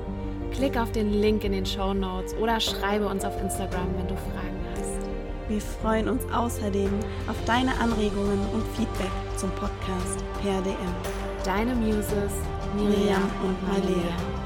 Klick auf den Link in den Show Notes oder schreibe uns auf Instagram, wenn du Fragen hast. Wir freuen uns außerdem auf deine Anregungen und Feedback zum Podcast per DM. Deine Muses, Miriam und Malia.